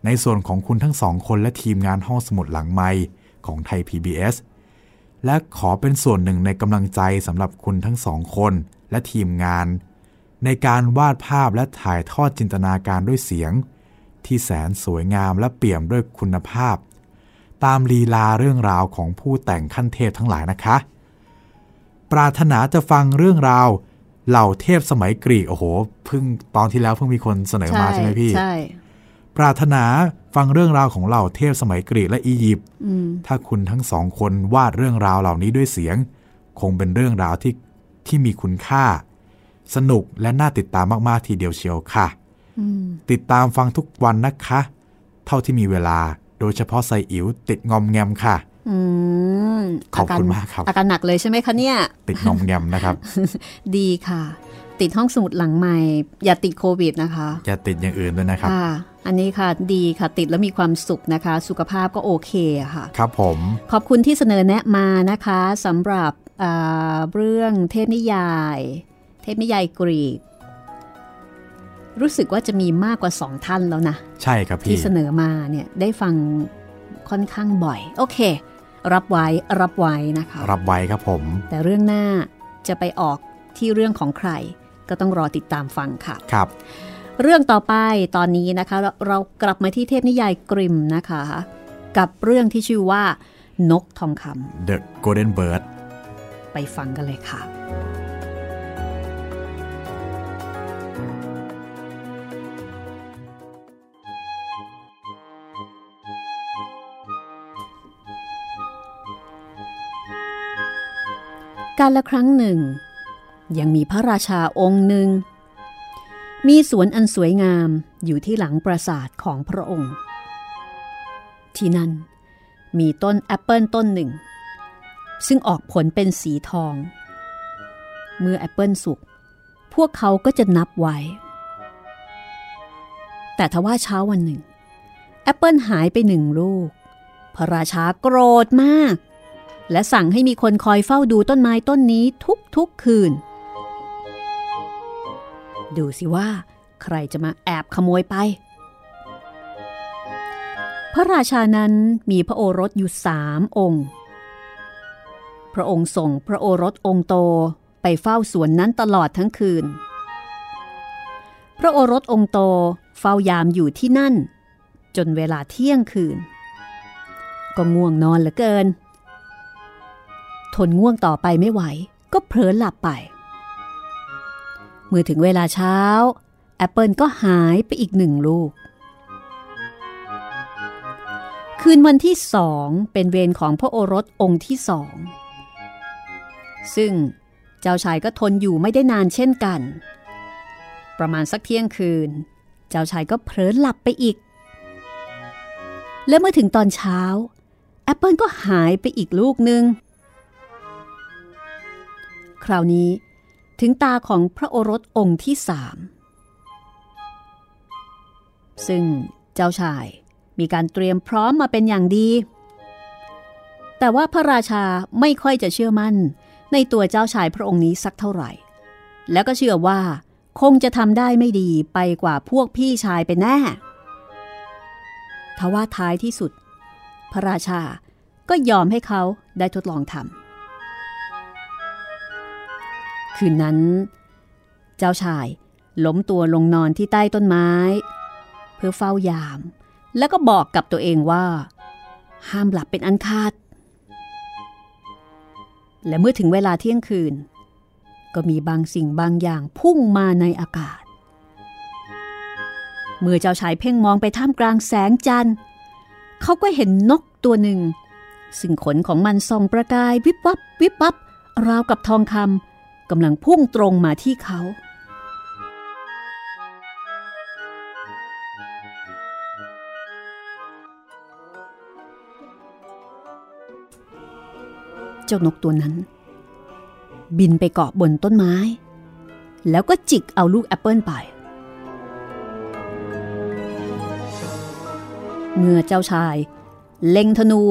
ในส่วนของคุณทั้งสองคนและทีมงานห้องสมุดหลังไม้ ของไทย PBS และขอเป็นส่วนหนึ่งในกำลังใจสำหรับคุณทั้งสองคนและทีมงาน ในการวาดภาพและถ่ายทอดจินตนาการด้วยเสียง ที่แสนสวยงามและเปี่ยมด้วยคุณภาพ ตามลีลาเรื่องราวของผู้แต่งขั้นเทพทั้งหลายนะคะ ปรารถนาจะฟังเรื่องราวเหล่าเทพสมัยกรีกโอ้โหเพิ่งตอนที่แล้วเพิ่งมีคนเสนอมาใช่ไหมพี่ใช่ ปรารถนาฟังเรื่องราวของเหล่าเทพสมัยกรีกและอียิปต์ถ้าคุณทั้งสองคนวาดเรื่องราวเหล่านี้ด้วยเสียง คงเป็นเรื่องราวที่ที่มีคุณค่า สนุกและน่าติดตามมากๆทีเดียวเชียวค่ะติดตามฟังทุกวันนะคะ เท่าที่มีเวลาโดยเฉพาะไซอิ๋วติดงอมแงมค่ะอืมขอบคุณมากครับอาการหนักเลยใช่ไหมคะเนี่ย ติดงอมแงมนะครับ ดีค่ะ ติดห้องสมุดหลังใหม่ อย่าติดโควิดนะคะ อย่าติดอย่างอื่นด้วยนะครับค่ะ อันนี้ค่ะดีค่ะติดแล้วมีความสุขนะคะ สุขภาพก็โอเคอะค่ะ ครับผม ขอบคุณที่เสนอแนะมานะคะสำหรับอ่าเรื่องเทพนิยาย เทพนิยายกรีก รู้สึกว่าจะมีมากกว่าสองท่านแล้วนะ ใช่ครับที่พี่เสนอมาเนี่ยได้ฟังค่อนข้างบ่อย โอเค รับไว้รับไว้นะคะ รับไว้ครับผม แต่เรื่องหน้าจะไปออกที่เรื่องของใครก็ต้องรอติดตามฟังค่ะ ครับ เรื่องต่อไปตอนนี้นะคะเราเรากลับมาที่เทพนิยายกริมนะคะ กับเรื่องที่ชื่อว่า นกทองค The Golden Bird ำไปฟังกันเลยค่ะ การละครั้งหนึ่ง ยังมีพระราชาองค์หนึ่ง มีสวนอันสวยงามอยู่ที่หลังปราสาทของพระองค์ ที่นั่นมีต้นแอปเปิลต้นหนึ่ง ซึ่งออกผลเป็นสีทอง เมื่อแอปเปิลสุกพวกเขาก็จะนับไว้ แต่ทว่าเช้าวันหนึ่ง แอปเปิลหายไปหนึ่งลูก พระราชาโกรธมาก และสั่งให้มีคนคอยเฝ้าดูต้นไม้ต้นนี้ทุกๆคืน ดูสิว่า ใครจะมาแอบขโมยไป พระราชานั้นมีพระโอรสอยู่สามองค์ พระองค์ส่งพระโอรสองค์โตไปเฝ้าสวนนั้นตลอดทั้งคืน พระโอรสองค์โตเฝ้ายามอยู่ที่นั่น จนเวลาเที่ยงคืน ก็ง่วงนอนเหลือเกิน ทนง่วงต่อไปไม่ไหว ก็เพลินหลับไป เมื่อถึงเวลาเช้า แอปเปิลก็หายไปอีกหนึ่งลูก คืนวันที่สองเป็นเวรของพระโอรสองค์ที่สอง ซึ่งเจ้าชายก็ทนอยู่ไม่ได้นานเช่นกัน ประมาณสักเที่ยงคืน เจ้าชายก็เพลินหลับไปอีก และเมื่อถึงตอนเช้า แอปเปิลก็หายไปอีกลูกหนึ่งคราวนี้ ถึงตาของพระโอรสองค์ที่สามซึ่งเจ้าชายมีการเตรียมพร้อมมาเป็นอย่างดี แต่ว่าพระราชาไม่ค่อยจะเชื่อมั่นในตัวเจ้าชายพระองค์นี้สักเท่าไหร่ แล้วก็เชื่อว่าคงจะทำได้ไม่ดีไปกว่าพวกพี่ชายไปแน่ทว่าท้ายที่สุด พระราชาก็ยอมให้เขาได้ทดลองทำ คืนนั้น เจ้าชายล้มตัวลงนอนที่ใต้ต้นไม้ เพื่อเฝ้ายาม แล้วก็บอกกับตัวเองว่า ห้ามหลับเป็นอันขาด และเมื่อถึงเวลาเที่ยงคืน ก็มีบางสิ่งบางอย่างพุ่งมาในอากาศ เมื่อเจ้าชายเพ่งมองไปท่ามกลางแสงจันทร์เขาก็เห็นนกตัวหนึ่ง ซึ่งขนของมันส่องประกายวิบวับวิบวับราวกับทองคำ กำลังพุ่งตรงมาที่เขา เจ้านกตัวนั้น บินไปเกาะบนต้นไม้ แล้วก็จิกเอาลูกแอปเปิลไป เมื่อเจ้าชาย เล็งธนู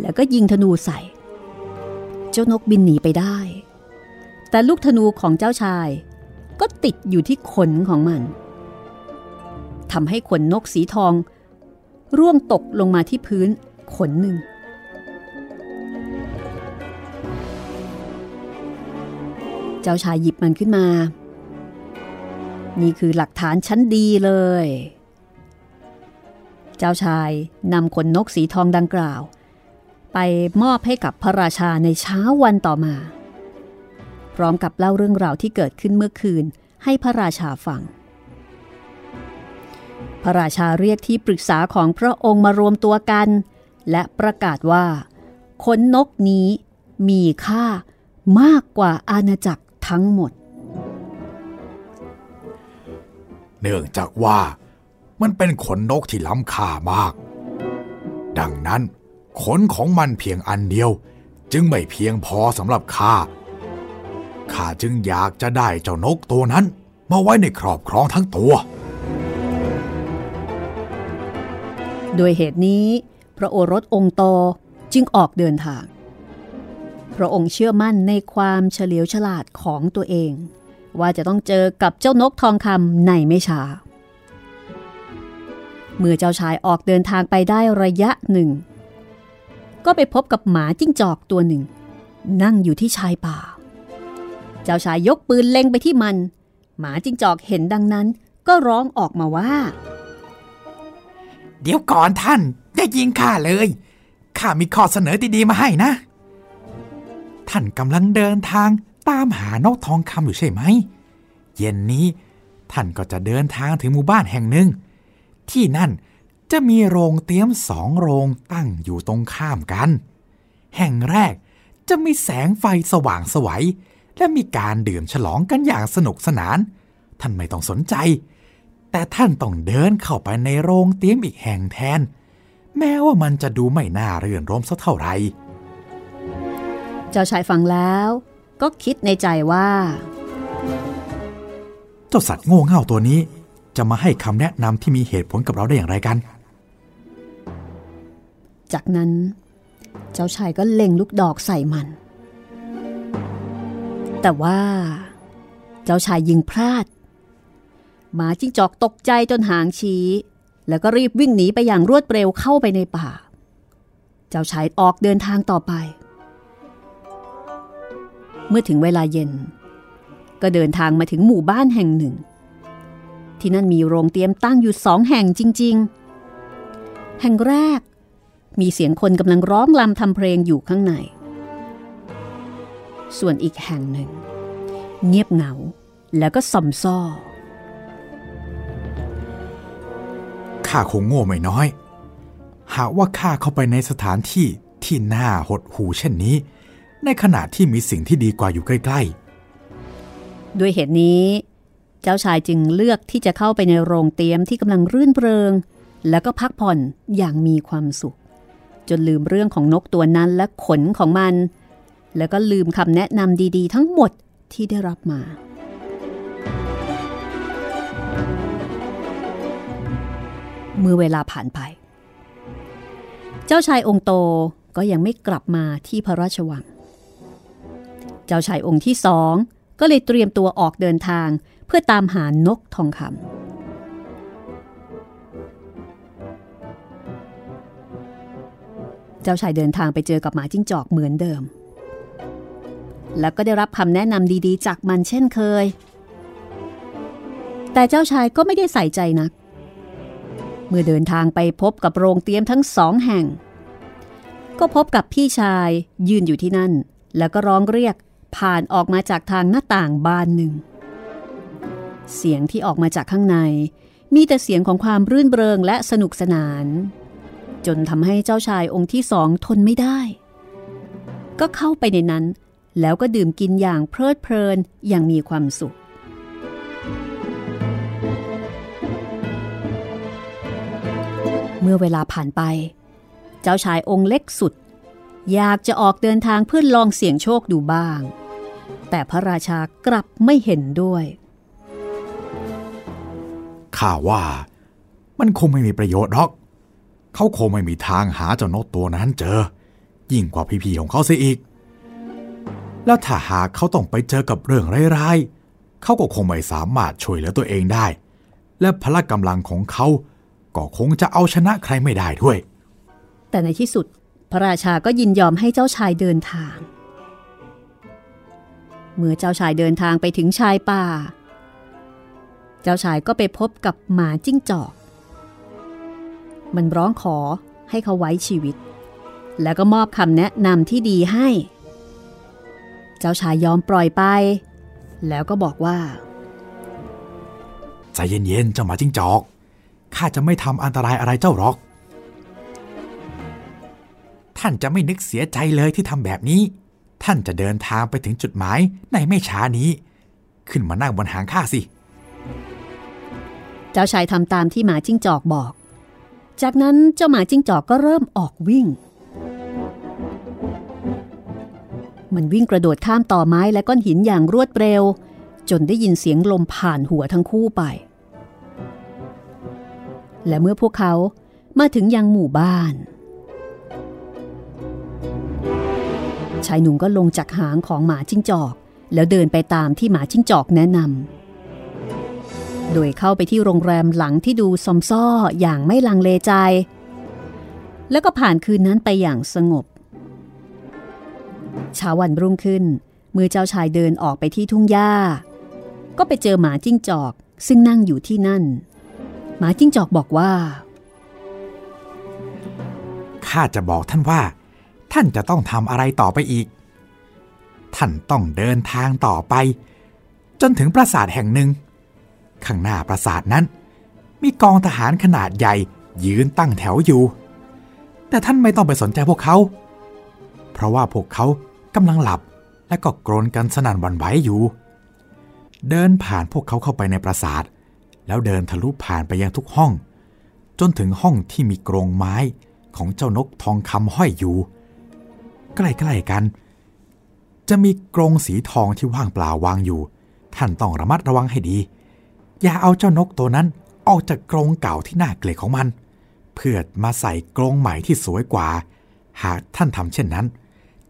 แล้วก็ยิงธนูใส่ เจ้านกบินหนีไปได้ แต่ลูกธนูของเจ้าชาย ก็ติดอยู่ที่ขนของมันทำให้ขนนกสีทอง ร่วงตกลงมาที่พื้นขนหนึ่ง เจ้าชายหยิบมันขึ้นมา นี่คือหลักฐานชั้นดีเลย เจ้าชายนำขนนกสีทองดังกล่าว ไปมอบให้กับพระราชาในเช้าวันต่อมา พร้อมกับเล่าเรื่องราวที่เกิดขึ้นเมื่อคืนให้พระราชาฟัง พระราชาเรียกที่ปรึกษาของพระองค์มารวมตัวกัน และประกาศว่าขนนกนี้มีค่ามากกว่าอาณาจักรทั้งหมด เนื่องจากว่ามันเป็นขนนกที่ล้ำค่ามาก ดังนั้นขนของมันเพียงอันเดียว จึงไม่เพียงพอสำหรับข้า ข้าจึงอยากจะได้เจ้านกตัวนั้นมาไว้ในครอบครองทั้งตัว โดยเหตุนี้ พระโอรสองค์โตจึงออกเดินทาง พระองค์เชื่อมั่นในความเฉลียวฉลาดของตัวเอง ว่าจะต้องเจอกับเจ้านกทองคำในไม่ช้า เมื่อเจ้าชายออกเดินทางไปได้ระยะหนึ่ง ก็ไปพบกับหมาจิ้งจอกตัวหนึ่ง นั่งอยู่ที่ชายป่า เจ้าชายยกปืนเล็งไปที่มัน หมาจิ้งจอกเห็นดังนั้น ก็ร้องออกมาว่า เดี๋ยวก่อนท่านอย่ายิงข้าเลย ข้ามีข้อเสนอดีๆมาให้นะ ท่านกำลังเดินทางตามหานกทองคำอยู่ใช่ไหม เย็นนี้ท่านก็จะเดินทางถึงหมู่บ้านแห่งหนึ่ง ที่นั่นจะมีโรงเตรียมสองโรงตั้งอยู่ตรงข้ามกัน แห่งแรกจะมีแสงไฟสว่างสวย และมีการดื่มฉลองกันอย่างสนุกสนาน ท่านไม่ต้องสนใจ แต่ท่านต้องเดินเข้าไปในโรงเตรียมอีกแห่งแทน แม้ว่ามันจะดูไม่น่าเรื่นรมสักเท่าไหร่เจ้าชายฟังแล้วก็คิดในใจว่า เจ้าสัตว์โง่เง่าตัวนี้ จะมาให้คำแนะนำที่มีเหตุผลกับเราได้อย่างไรกัน จากนั้น เจ้าชายก็เล็งลูกดอกใส่มัน แต่ว่า เจ้าชายยิงพลาด หมาจิ้งจอกตกใจจนหางชี้ แล้วก็รีบวิ่งหนีไปอย่างรวดเร็วเข้าไปในป่า เจ้าชายออกเดินทางต่อไป เมื่อถึงเวลาเย็น ก็เดินทางมาถึงหมู่บ้านแห่งหนึ่ง ที่นั่นมีโรงเตรียมตั้งอยู่สองแห่งจริง ๆ แห่งแรกมีเสียงคนกำลังร้องลำทำเพลงอยู่ข้างใน ส่วนอีกแห่งหนึ่ง เงียบเหงาแล้วก็สมซ้อข้าคงโง่ไม่น้อย หากว่าข้าเข้าไปในสถานที่ที่น่าหดหูเช่นนี้ ในขณะที่มีสิ่งที่ดีกว่าอยู่ใกล้ด้วยเหตุนี้ เจ้าชายจึงเลือกที่จะเข้าไปในโรงเตรียมที่กำลังรื่นเริง แล้วก็พักผ่อนอย่างมีความสุข จนลืมเรื่องของนกตัวนั้นและขนของมัน แล้วก็ลืมคำแนะนำดีๆ ทั้งหมดที่ได้รับมา เมื่อเวลาผ่านไป เจ้าชายองค์โตก็ยังไม่กลับมาที่พระราชวัง เจ้าชายองค์ที่สองก็เลยเตรียมตัวออกเดินทางเพื่อตามหานกทองคำ เจ้าชายเดินทางไปเจอกับหมาจิ้งจอกเหมือนเดิม แล้วก็ได้รับคำแนะนำดีๆ จากมันเช่นเคย แต่เจ้าชายก็ไม่ได้ใส่ใจนัก เมื่อเดินทางไปพบกับโรงเตรียมทั้งสองแห่ง ก็พบกับพี่ชายยืนอยู่ที่นั่น แล้วก็ร้องเรียกผ่านออกมาจากทางหน้าต่างบานหนึ่ง เสียงที่ออกมาจากข้างใน มีแต่เสียงของความรื่นเริงและสนุกสนาน จนทำให้เจ้าชายองค์ที่สองทนไม่ได้ ก็เข้าไปในนั้น แล้วก็ดื่มกินอย่างเพลิดเพลินอย่างมีความสุข เมื่อเวลาผ่านไป เจ้าชายองค์เล็กสุด อยากจะออกเดินทางเพื่อลองเสี่ยงโชคดูบ้าง แต่พระราชากลับไม่เห็นด้วยข้าว่ามันคงไม่มีประโยชน์หรอก เขาคงไม่มีทางหาเจ้านกตัวนั้นเจอ ยิ่งกว่าพี่ๆของเขาเสียอีก แล้วถ้าหากเขาต้องไปเจอกับเรื่องร้ายๆเขาก็คงไม่สามารถช่วยเหลือตัวเองได้ และพละกำลังของเขาก็คงจะเอาชนะใครไม่ได้ด้วย แต่ในที่สุดพระราชาก็ยินยอมให้เจ้าชายเดินทาง เมื่อเจ้าชายเดินทางไปถึงชายป่า เจ้าชายก็ไปพบกับหมาจิ้งจอก มันร้องขอให้เขาไว้ชีวิต แล้วก็มอบคำแนะนำที่ดีให้ จ้าชายยอมปล่อยไป แล้วก็บอกว่า ใจเย็นๆเจ้าหมาจิ้งจอก ข้าจะไม่ทำอันตรายอะไรเจ้าหรอก ท่านจะไม่นึกเสียใจเลยที่ทำแบบนี้ ท่านจะเดินทางไปถึงจุดหมายในไม่ช้านี้ ขึ้นมานั่งบนหางข้าสิ เจ้าชายทำตามที่หมาจิ้งจอกบอก จากนั้นเจ้าหมาจิ้งจอกก็เริ่มออกวิ่ง มันวิ่งกระโดดข้ามต่อไม้และก้อนหินอย่างรวดเร็ว จนได้ยินเสียงลมผ่านหัวทั้งคู่ไป และเมื่อพวกเขามาถึงยังหมู่บ้าน ชายหนุ่มก็ลงจากหางของหมาจิ้งจอก แล้วเดินไปตามที่หมาจิ้งจอกแนะนำโดยเข้าไปที่โรงแรมหลังที่ดูซอมซ่ออย่างไม่ลังเลใจ แล้วก็ผ่านคืนนั้นไปอย่างสงบ เช้าวันรุ่งขึ้นเมื่อเจ้าชายเดินออกไปที่ทุ่งหญ้า ก็ไปเจอหมาจิ้งจอกซึ่งนั่งอยู่ที่นั่น หมาจิ้งจอกบอกว่า ข้าจะบอกท่านว่า ท่านจะต้องทำอะไรต่อไปอีก ท่านต้องเดินทางต่อไป จนถึงปราสาทแห่งหนึ่ง ข้างหน้าปราสาทนั้น มีกองทหารขนาดใหญ่ยืนตั้งแถวอยู่ แต่ท่านไม่ต้องไปสนใจพวกเขาเเพราะว่าพวกเขากำลังหลับและก็กรนกันสนั่นวันไหวอยู่ เดินผ่านพวกเขาเข้าไปในปราสาท แล้วเดินทะลุผ่านไปยังทุกห้อง จนถึงห้องที่มีกรงไม้ของเจ้านกทองคำห้อยอยู่ ใกล้ๆกัน จะมีกรงสีทองที่ว่างเปล่าวางอยู่ ท่านต้องระมัดระวังให้ดี อย่าเอาเจ้านกตัวนั้นออกจากกรงเก่าที่น่าเกลียดของมัน เพื่อมาใส่กรงใหม่ที่สวยกว่า หากท่านทำเช่นนั้น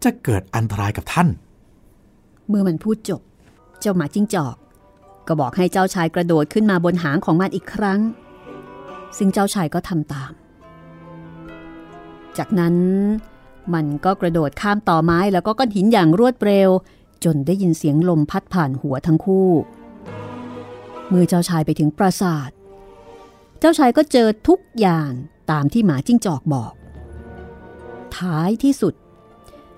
จะเกิดอันตรายกับท่าน เมื่อมันพูดจบ เจ้าหมาจิ้งจอก ก็บอกให้เจ้าชายกระโดดขึ้นมาบนหางของมันอีกครั้ง ซึ่งเจ้าชายก็ทำตาม จากนั้นมันก็กระโดดข้ามต่อไม้แล้วก็ก้อนหินอย่างรวดเร็ว จนได้ยินเสียงลมพัดผ่านหัวทั้งคู่ เมื่อเจ้าชายไปถึงปราสาท เจ้าชายก็เจอทุกอย่างตามที่หมาจิ้งจอกบอก ท้ายที่สุด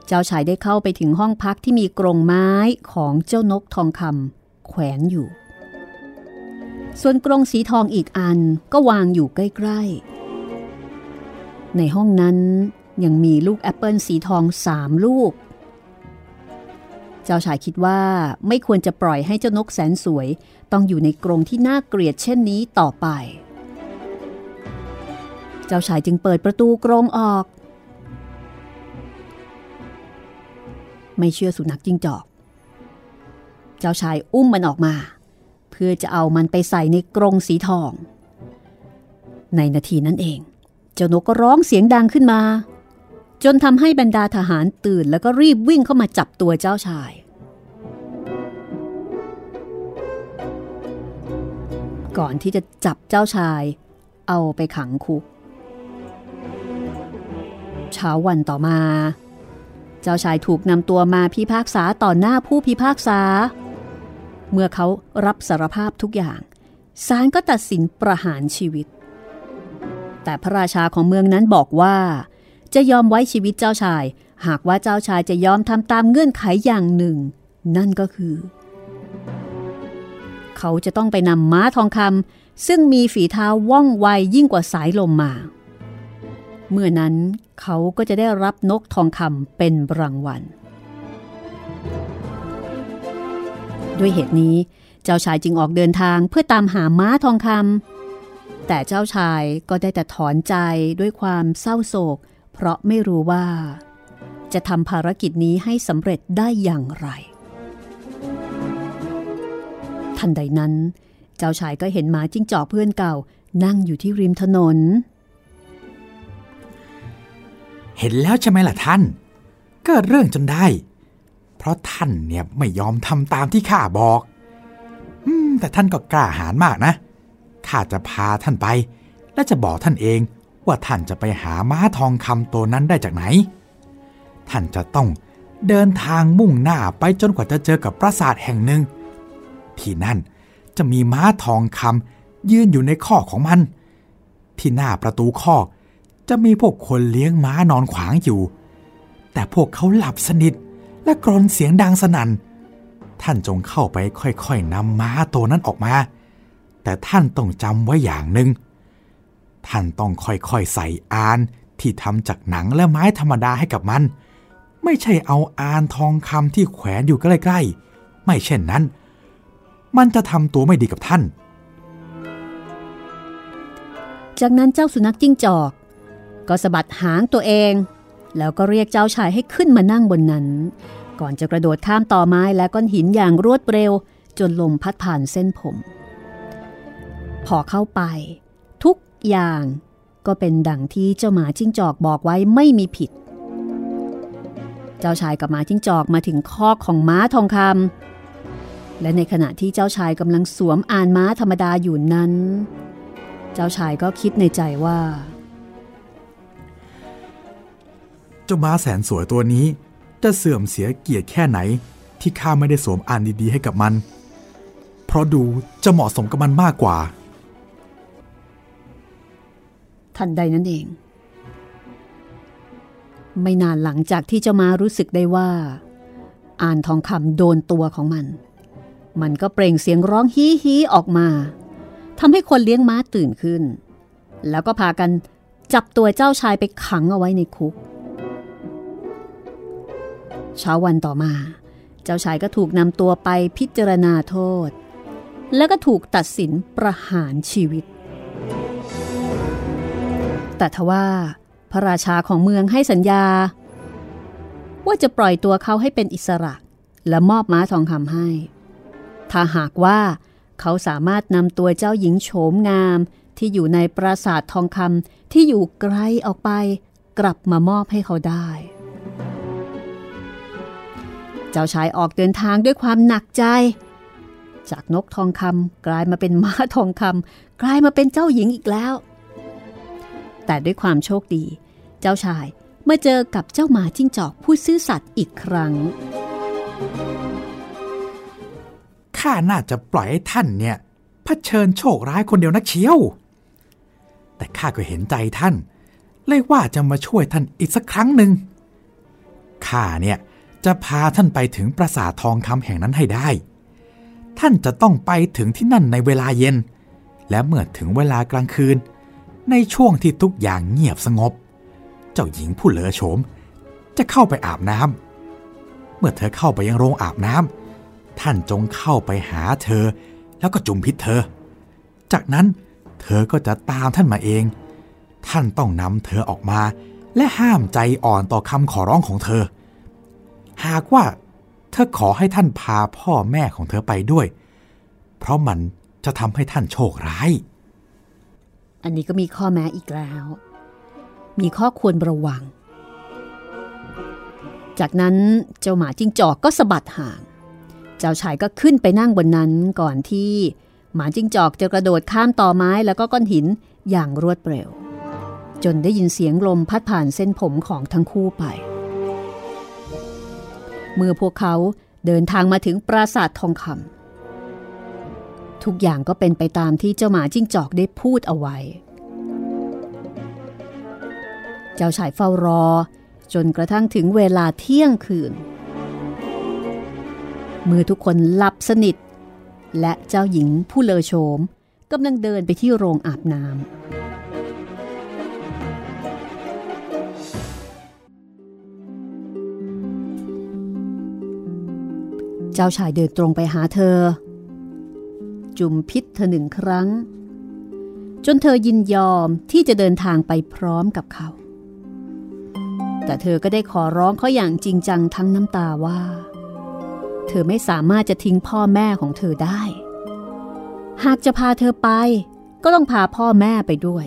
เจ้าชายได้เข้าไปถึงห้องพักที่มีกรงไม้ของเจ้านกทองคำแขวนอยู่ ส่วนกรงสีทองอีกอันก็วางอยู่ใกล้ ๆ ในห้องนั้นยังมีลูกแอปเปิลสีทองสามลูก เจ้าชายคิดว่าไม่ควรจะปล่อยให้เจ้านกแสนสวย ต้องอยู่ในกรงที่น่าเกลียดเช่นนี้ต่อไป เจ้าชายจึงเปิดประตูกรงออก ไม่เชื่อสุนัขจิ้งจอก เจ้าชายอุ้มมันออกมา เพื่อจะเอามันไปใส่ในกรงสีทอง ในนาทีนั้นเอง เจ้านกก็ร้องเสียงดังขึ้นมา จนทำให้บรรดาทหารตื่นแล้วก็รีบวิ่งเข้ามาจับตัวเจ้าชายก่อนที่จะจับเจ้าชาย เอาไปขังคุก เช้าวันต่อมา เจ้าชายถูกนำตัวมาพิพากษาต่อหน้าผู้พิพากษา เมื่อเขารับสารภาพทุกอย่างศาลก็ตัดสินประหารชีวิต แต่พระราชาของเมืองนั้นบอกว่า จะยอมไว้ชีวิตเจ้าชาย หากว่าเจ้าชายจะยอมทำตามเงื่อนไขอย่างหนึ่ง นั่นก็คือ เขาจะต้องไปนำม้าทองคำซึ่งมีฝีเท้าว่องไวยิ่งกว่าสายลมมา เมื่อนั้นเขาก็จะได้รับนกทองคำเป็นรางวัล ด้วยเหตุนี้เจ้าชายจึงออกเดินทางเพื่อตามหาม้าทองคำแต่เจ้าชายก็ได้แต่ถอนใจด้วยความเศร้าโศก เพราะไม่รู้ว่า จะทำภารกิจนี้ให้สำเร็จได้อย่างไร ทันใดนั้น เจ้าชายก็เห็นหมาจิ้งจอกเพื่อนเก่า นั่งอยู่ที่ริมถนน เห็นแล้วใช่ไหมล่ะท่าน เกิดเรื่องจนได้ เพราะท่านเนี่ยไม่ยอมทำตามที่ข้าบอกอืมแต่ท่านก็กล้าหาญมากนะ ข้าจะพาท่านไป และจะบอกท่านเองว่าท่านจะไปหาม้าทองคำตัวนั้นได้จากไหน ท่านจะต้องเดินทางมุ่งหน้าไปจนกว่าจะเจอกับปราสาทแห่งหนึ่ง ที่นั่นจะมีม้าทองคำยืนอยู่ในข้อของมัน ที่หน้าประตูข้อ จะมีพวกคนเลี้ยงม้านอนขวางอยู่ แต่พวกเขาหลับสนิทและกรนเสียงดังสนัน่น ท่านจงเข้าไปค่อยๆนำม้าตัวนั้นออกมา แต่ท่านต้องจำไว้อย่างหนึ่ง ท่านต้องค่อยๆใส่อานที่ทำจากหนังและไม้ธรรมดาให้กับมัน ไม่ใช่เอาอานทองคำที่แขวนอยู่ใกล้ๆ ไม่เช่นนั้น มันจะทำตัวไม่ดีกับท่าน จากนั้นเจ้าสุนัขจิ้งจอก ก็สะบัดหางตัวเอง แล้วก็เรียกเจ้าชายให้ขึ้นมานั่งบนนั้น ก่อนจะกระโดดข้ามต่อไม้และก้อนหินอย่างรวดเร็ว จนลมพัดผ่านเส้นผม พอเข้าไป ทุกอย่างก็เป็นดังที่เจ้าหมาจิ้งจอกบอกไว้ไม่มีผิด เจ้าชายกับหมาจิ้งจอกมาถึงคอกของม้าทองคำและในขณะที่เจ้าชายกำลังสวมอานม้าธรรมดาอยู่นั้น เจ้าชายก็คิดในใจว่า เจ้าม้าแสนสวยตัวนี้ จะเสื่อมเสียเกียรติแค่ไหน ที่ข้าไม่ได้สวมอานดีๆให้กับมัน เพราะดูจะเหมาะสมกับมันมากกว่า ทันใดนั้นเอง ไม่นานหลังจากที่เจ้าม้ารู้สึกได้ว่า อ่านทองคำโดนตัวของมัน มันก็เปล่งเสียงร้องฮีฮีออกมาทำให้คนเลี้ยงม้าตื่นขึ้น แล้วก็พากันจับตัวเจ้าชายไปขังเอาไว้ในคุก เช้าวันต่อมา เจ้าชายก็ถูกนำตัวไปพิจารณาโทษ แล้วก็ถูกตัดสินประหารชีวิต แต่ทว่า พระราชาของเมืองให้สัญญา ว่าจะปล่อยตัวเขาให้เป็นอิสระและมอบม้าทองคำให้ ถ้าหากว่าเขาสามารถนำตัวเจ้าหญิงโฉมงามที่อยู่ในปราสาททองคำที่อยู่ไกลออกไป กลับมามอบให้เขาได้ จ้าชายออกเดินทางด้วยความหนักใจ จากนกทองคำกลายมาเป็นม้าทองคำกลายมาเป็นเจ้าหญิงอีกแล้ว แต่ด้วยความโชคดี เจ้าชายเมื่อเจอกับเจ้าหมาจิ้งจอกผู้ซื่อสัตย์อีกครั้ง ข้าน่าจะปล่อยให้ท่านเนี่ยเผชิญโชคร้ายคนเดียวนักเชียว แต่ข้าก็เห็นใจท่าน เลยว่าจะมาช่วยท่านอีกสักครั้งหนึ่งข้าเนี่ย จะพาท่านไปถึงปราสาททองคำแห่งนั้นให้ได้ ท่านจะต้องไปถึงที่นั่นในเวลาเย็น และเมื่อถึงเวลากลางคืน ในช่วงที่ทุกอย่างเงียบสงบ เจ้าหญิงผู้เลอโฉม จะเข้าไปอาบน้ำเมื่อเธอเข้าไปยังโรงอาบน้ำท่านจงเข้าไปหาเธอ แล้วก็จุมพิษเธอ จากนั้นเธอก็จะตามท่านมาเอง ท่านต้องนำเธอออกมา และห้ามใจอ่อนต่อคำขอร้องของเธอ หากว่าเธอขอให้ท่านพาพ่อแม่ของเธอไปด้วย เพราะมันจะทำให้ท่านโชคร้าย อันนี้ก็มีข้อแม้อีกแล้ว มีข้อควรระวัง จากนั้นเจ้าหมาจิ้งจอกก็สะบัดห่าง เจ้าชายก็ขึ้นไปนั่งบนนั้นก่อนที่หมาจิ้งจอกจะกระโดดข้ามต่อไม้แล้วก็ก้อนหินอย่างรวดเร็ว จนได้ยินเสียงลมพัดผ่านเส้นผมของทั้งคู่ไป เมื่อพวกเขาเดินทางมาถึงปราสาททองคำทุกอย่างก็เป็นไปตามที่เจ้าหมาจิ้งจอกได้พูดเอาไว้ เจ้าชายเฝ้ารอ จนกระทั่งถึงเวลาเที่ยงคืน เมื่อทุกคนหลับสนิท และเจ้าหญิงผู้เลอโฉมกำลังเดินไปที่โรงอาบน้ำ เจ้าชายเดินตรงไปหาเธอ จุมพิษเธอหนึ่งครั้ง จนเธอยินยอมที่จะเดินทางไปพร้อมกับเขา แต่เธอก็ได้ขอร้องเขาอย่างจริงจังทั้งน้ำตาว่า เธอไม่สามารถจะทิ้งพ่อแม่ของเธอได้ หากจะพาเธอไป ก็ต้องพาพ่อแม่ไปด้วย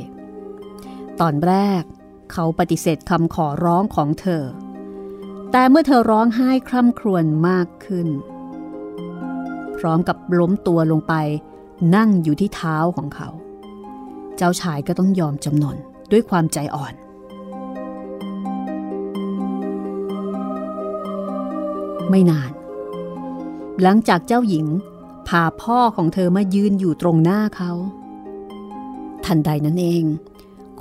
ตอนแรกเขาปฏิเสธคำขอร้องของเธอ แต่เมื่อเธอร้องไห้คร่ำครวญมากขึ้น พร้อมกับล้มตัวลงไป นั่งอยู่ที่เท้าของเขา เจ้าชายก็ต้องยอมจำนนด้วยความใจอ่อน ไม่นาน หลังจากเจ้าหญิงพาพ่อของเธอมายืนอยู่ตรงหน้าเขา ทันใดนั้นเอง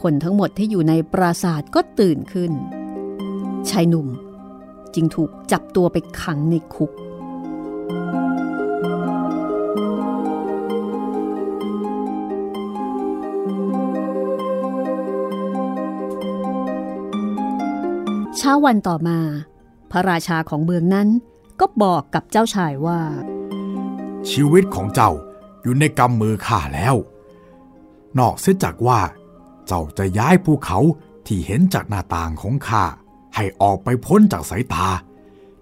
คนทั้งหมดที่อยู่ในปราสาทก็ตื่นขึ้น ชายหนุ่มจึงถูกจับตัวไปขังในคุก ช้าวันต่อมา พระราชาของเมืองนั้นก็บอกกับเจ้าชายว่า ชีวิตของเจ้าอยู่ในกำมือข้าแล้ว นอกเสียจากว่า เจ้าจะย้ายภูเขาที่เห็นจากหน้าต่างของข้าให้ออกไปพ้นจากสายตา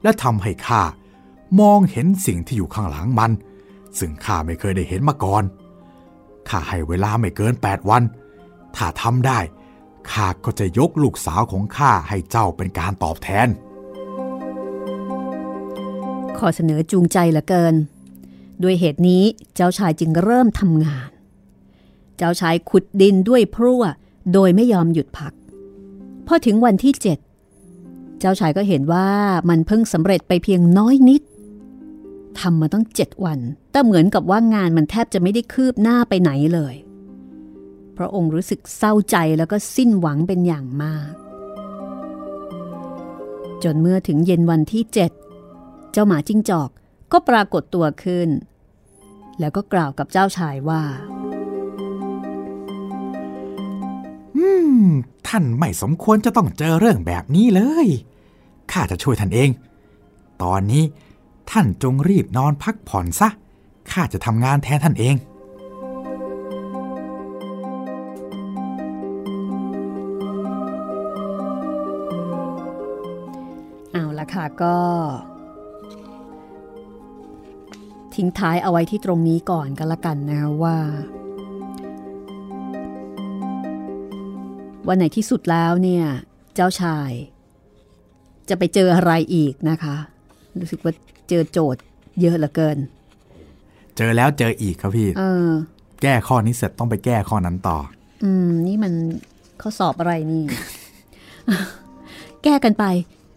และทำให้ข้ามองเห็นสิ่งที่อยู่ข้างหลังมัน ซึ่งข้าไม่เคยได้เห็นมาก่อนข้าให้เวลาไม่เกิน 8 วัน ถ้าทำได้ ข้าก็จะยกลูกสาวของข้าให้เจ้าเป็นการตอบแทนขอเสนอจูงใจเหลือเกิน ด้วยเหตุนี้เจ้าชายจึงเริ่มทำงาน เจ้าชายขุดดินด้วยพรั่วโดยไม่ยอมหยุดพัก พอถึงวันที่เจ็ดเจ้าชายก็เห็นว่ามันเพิ่งสำเร็จไปเพียงน้อยนิดทำมาตั้งเจ็ดวัน แต่เหมือนกับว่างานมันแทบจะไม่ได้คืบหน้าไปไหนเลย พระองค์รู้สึกเศร้าใจแล้วก็สิ้นหวังเป็นอย่างมาก จนเมื่อถึงเย็นวันที่7เจ้าหมาจิ้งจอกก็ปรากฏตัวขึ้น แล้วก็กล่าวกับเจ้าชายว่า อืม ท่านไม่สมควรจะต้องเจอเรื่องแบบนี้เลย ข้าจะช่วยท่านเอง ตอนนี้ท่านจงรีบนอนพักผ่อนซะ ข้าจะทำงานแทนท่านเอง ก็ ทิ้งท้ายเอาไว้ที่ตรงนี้ก่อนกันละกันนะคะว่า วันไหนที่สุดแล้วเนี่ย เจ้าชาย จะไปเจออะไรอีกนะคะ รู้สึกว่าเจอโจทย์เยอะเหลือเกิน เจอแล้วเจออีกครับพี่เออแก้ข้อนี้เสร็จต้องไปแก้ข้อนั้นต่อ อืม นี่มันข้อสอบอะไรนี่ แก้กันไป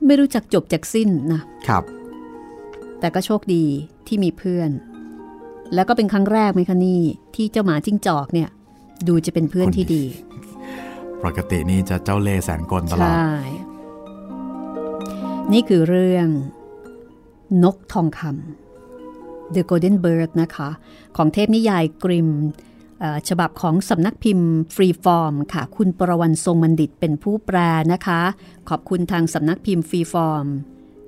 ไม่รู้จักจบจากสิ้นนะครับ แต่ก็โชคดีที่มีเพื่อน แล้วก็เป็นครั้งแรกไหมคะนี่ที่เจ้าหมาจิ้งจอกเนี่ย ดูจะเป็นเพื่อนที่ดี ปกตินี่จะเจ้าเล่ห์แสนกลตลอดใช่นี่คือเรื่อง นกทองคำ The Golden Bird นะคะ ของเทพนิยายกริมเอ่อ ฉบับของสำนักพิมพ์ Freeform ค่ะ คุณประวันทรงบัณฑิตเป็นผู้แปลนะคะ ขอบคุณทางสำนักพิมพ์ Freeform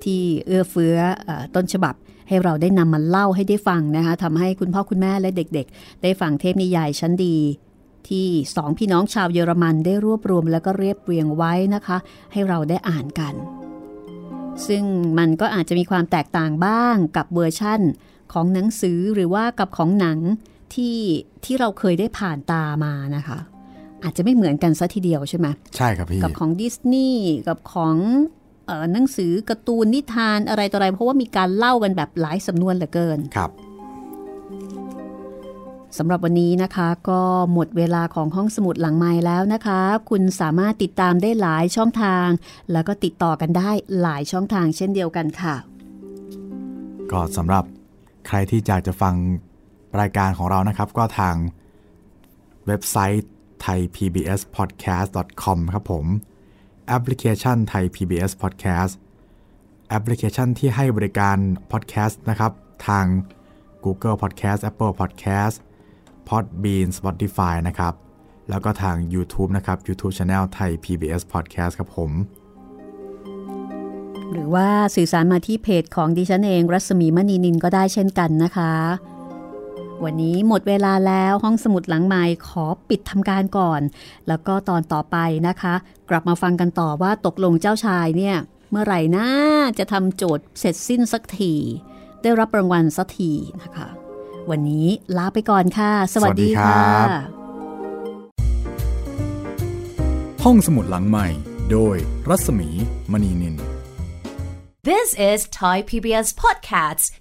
ที่เอื้อเฟื้อเออต้นฉบับให้เราได้นำมาเล่าให้ได้ฟังนะคะทำให้คุณพ่อคุณแม่และเด็กๆ ได้ฟังเทพนิยายชั้นดี ที่สองพี่น้องชาวเยอรมันได้รวบรวมแล้วก็เรียบเรียงไว้นะคะ ให้เราได้อ่านกัน ซึ่งมันก็อาจจะมีความแตกต่างบ้างกับเวอร์ชั่นของหนังสือหรือว่ากับของหนัง ที่ที่เราเคยได้ผ่านตามานะคะ อาจจะไม่เหมือนกันซะทีเดียวใช่ไหมใช่ครับพี่ กับของดิสนีย์กับของเออหนังสือการ์ตูนนิทานอะไรต่ออะไร เพราะว่ามีการเล่ากันแบบหลายสำนวนเหลือเกินครับสำหรับวันนี้นะคะก็หมดเวลาของห้องสมุดหลังไม้แล้วนะคะ คุณสามารถติดตามได้หลายช่องทาง แล้วก็ติดต่อกันได้หลายช่องทางเช่นเดียวกันค่ะ ก็สำหรับใครที่อยากจะฟัง รายการของเรานะครับ ก็ทางเว็บไซต์ thaipbspodcast.com ครับผม แอปพลิเคชัน Thai PBS Podcast แอปพลิเคชันที่ให้บริการ podcast นะครับ ทาง Google Podcast Apple Podcast Podbean Spotify นะครับ แล้วก็ทาง YouTube นะครับ YouTube Channel Thai PBS Podcast ครับผม หรือว่าสื่อสารมาที่เพจของดิฉันเอง รัศมีมณีนินก็ได้เช่นกันนะคะ วันนี้หมดเวลาแล้วห้องสมุดหลังไม้ขอปิดทำการก่อน แล้วก็ตอนต่อไปนะคะ กลับมาฟังกันต่อว่าตกลงเจ้าชายเนี่ย เมื่อไหร่นะจะทำโจทย์เสร็จสิ้นสักที ได้รับรางวัลสักทีนะคะ วันนี้ลาไปก่อนค่ะ สวัสดีสวัสดีครัค่ะบห้องสมุดหลังใหม่ โดยรัศมีมณีนิน This is Thai PBS Podcasts.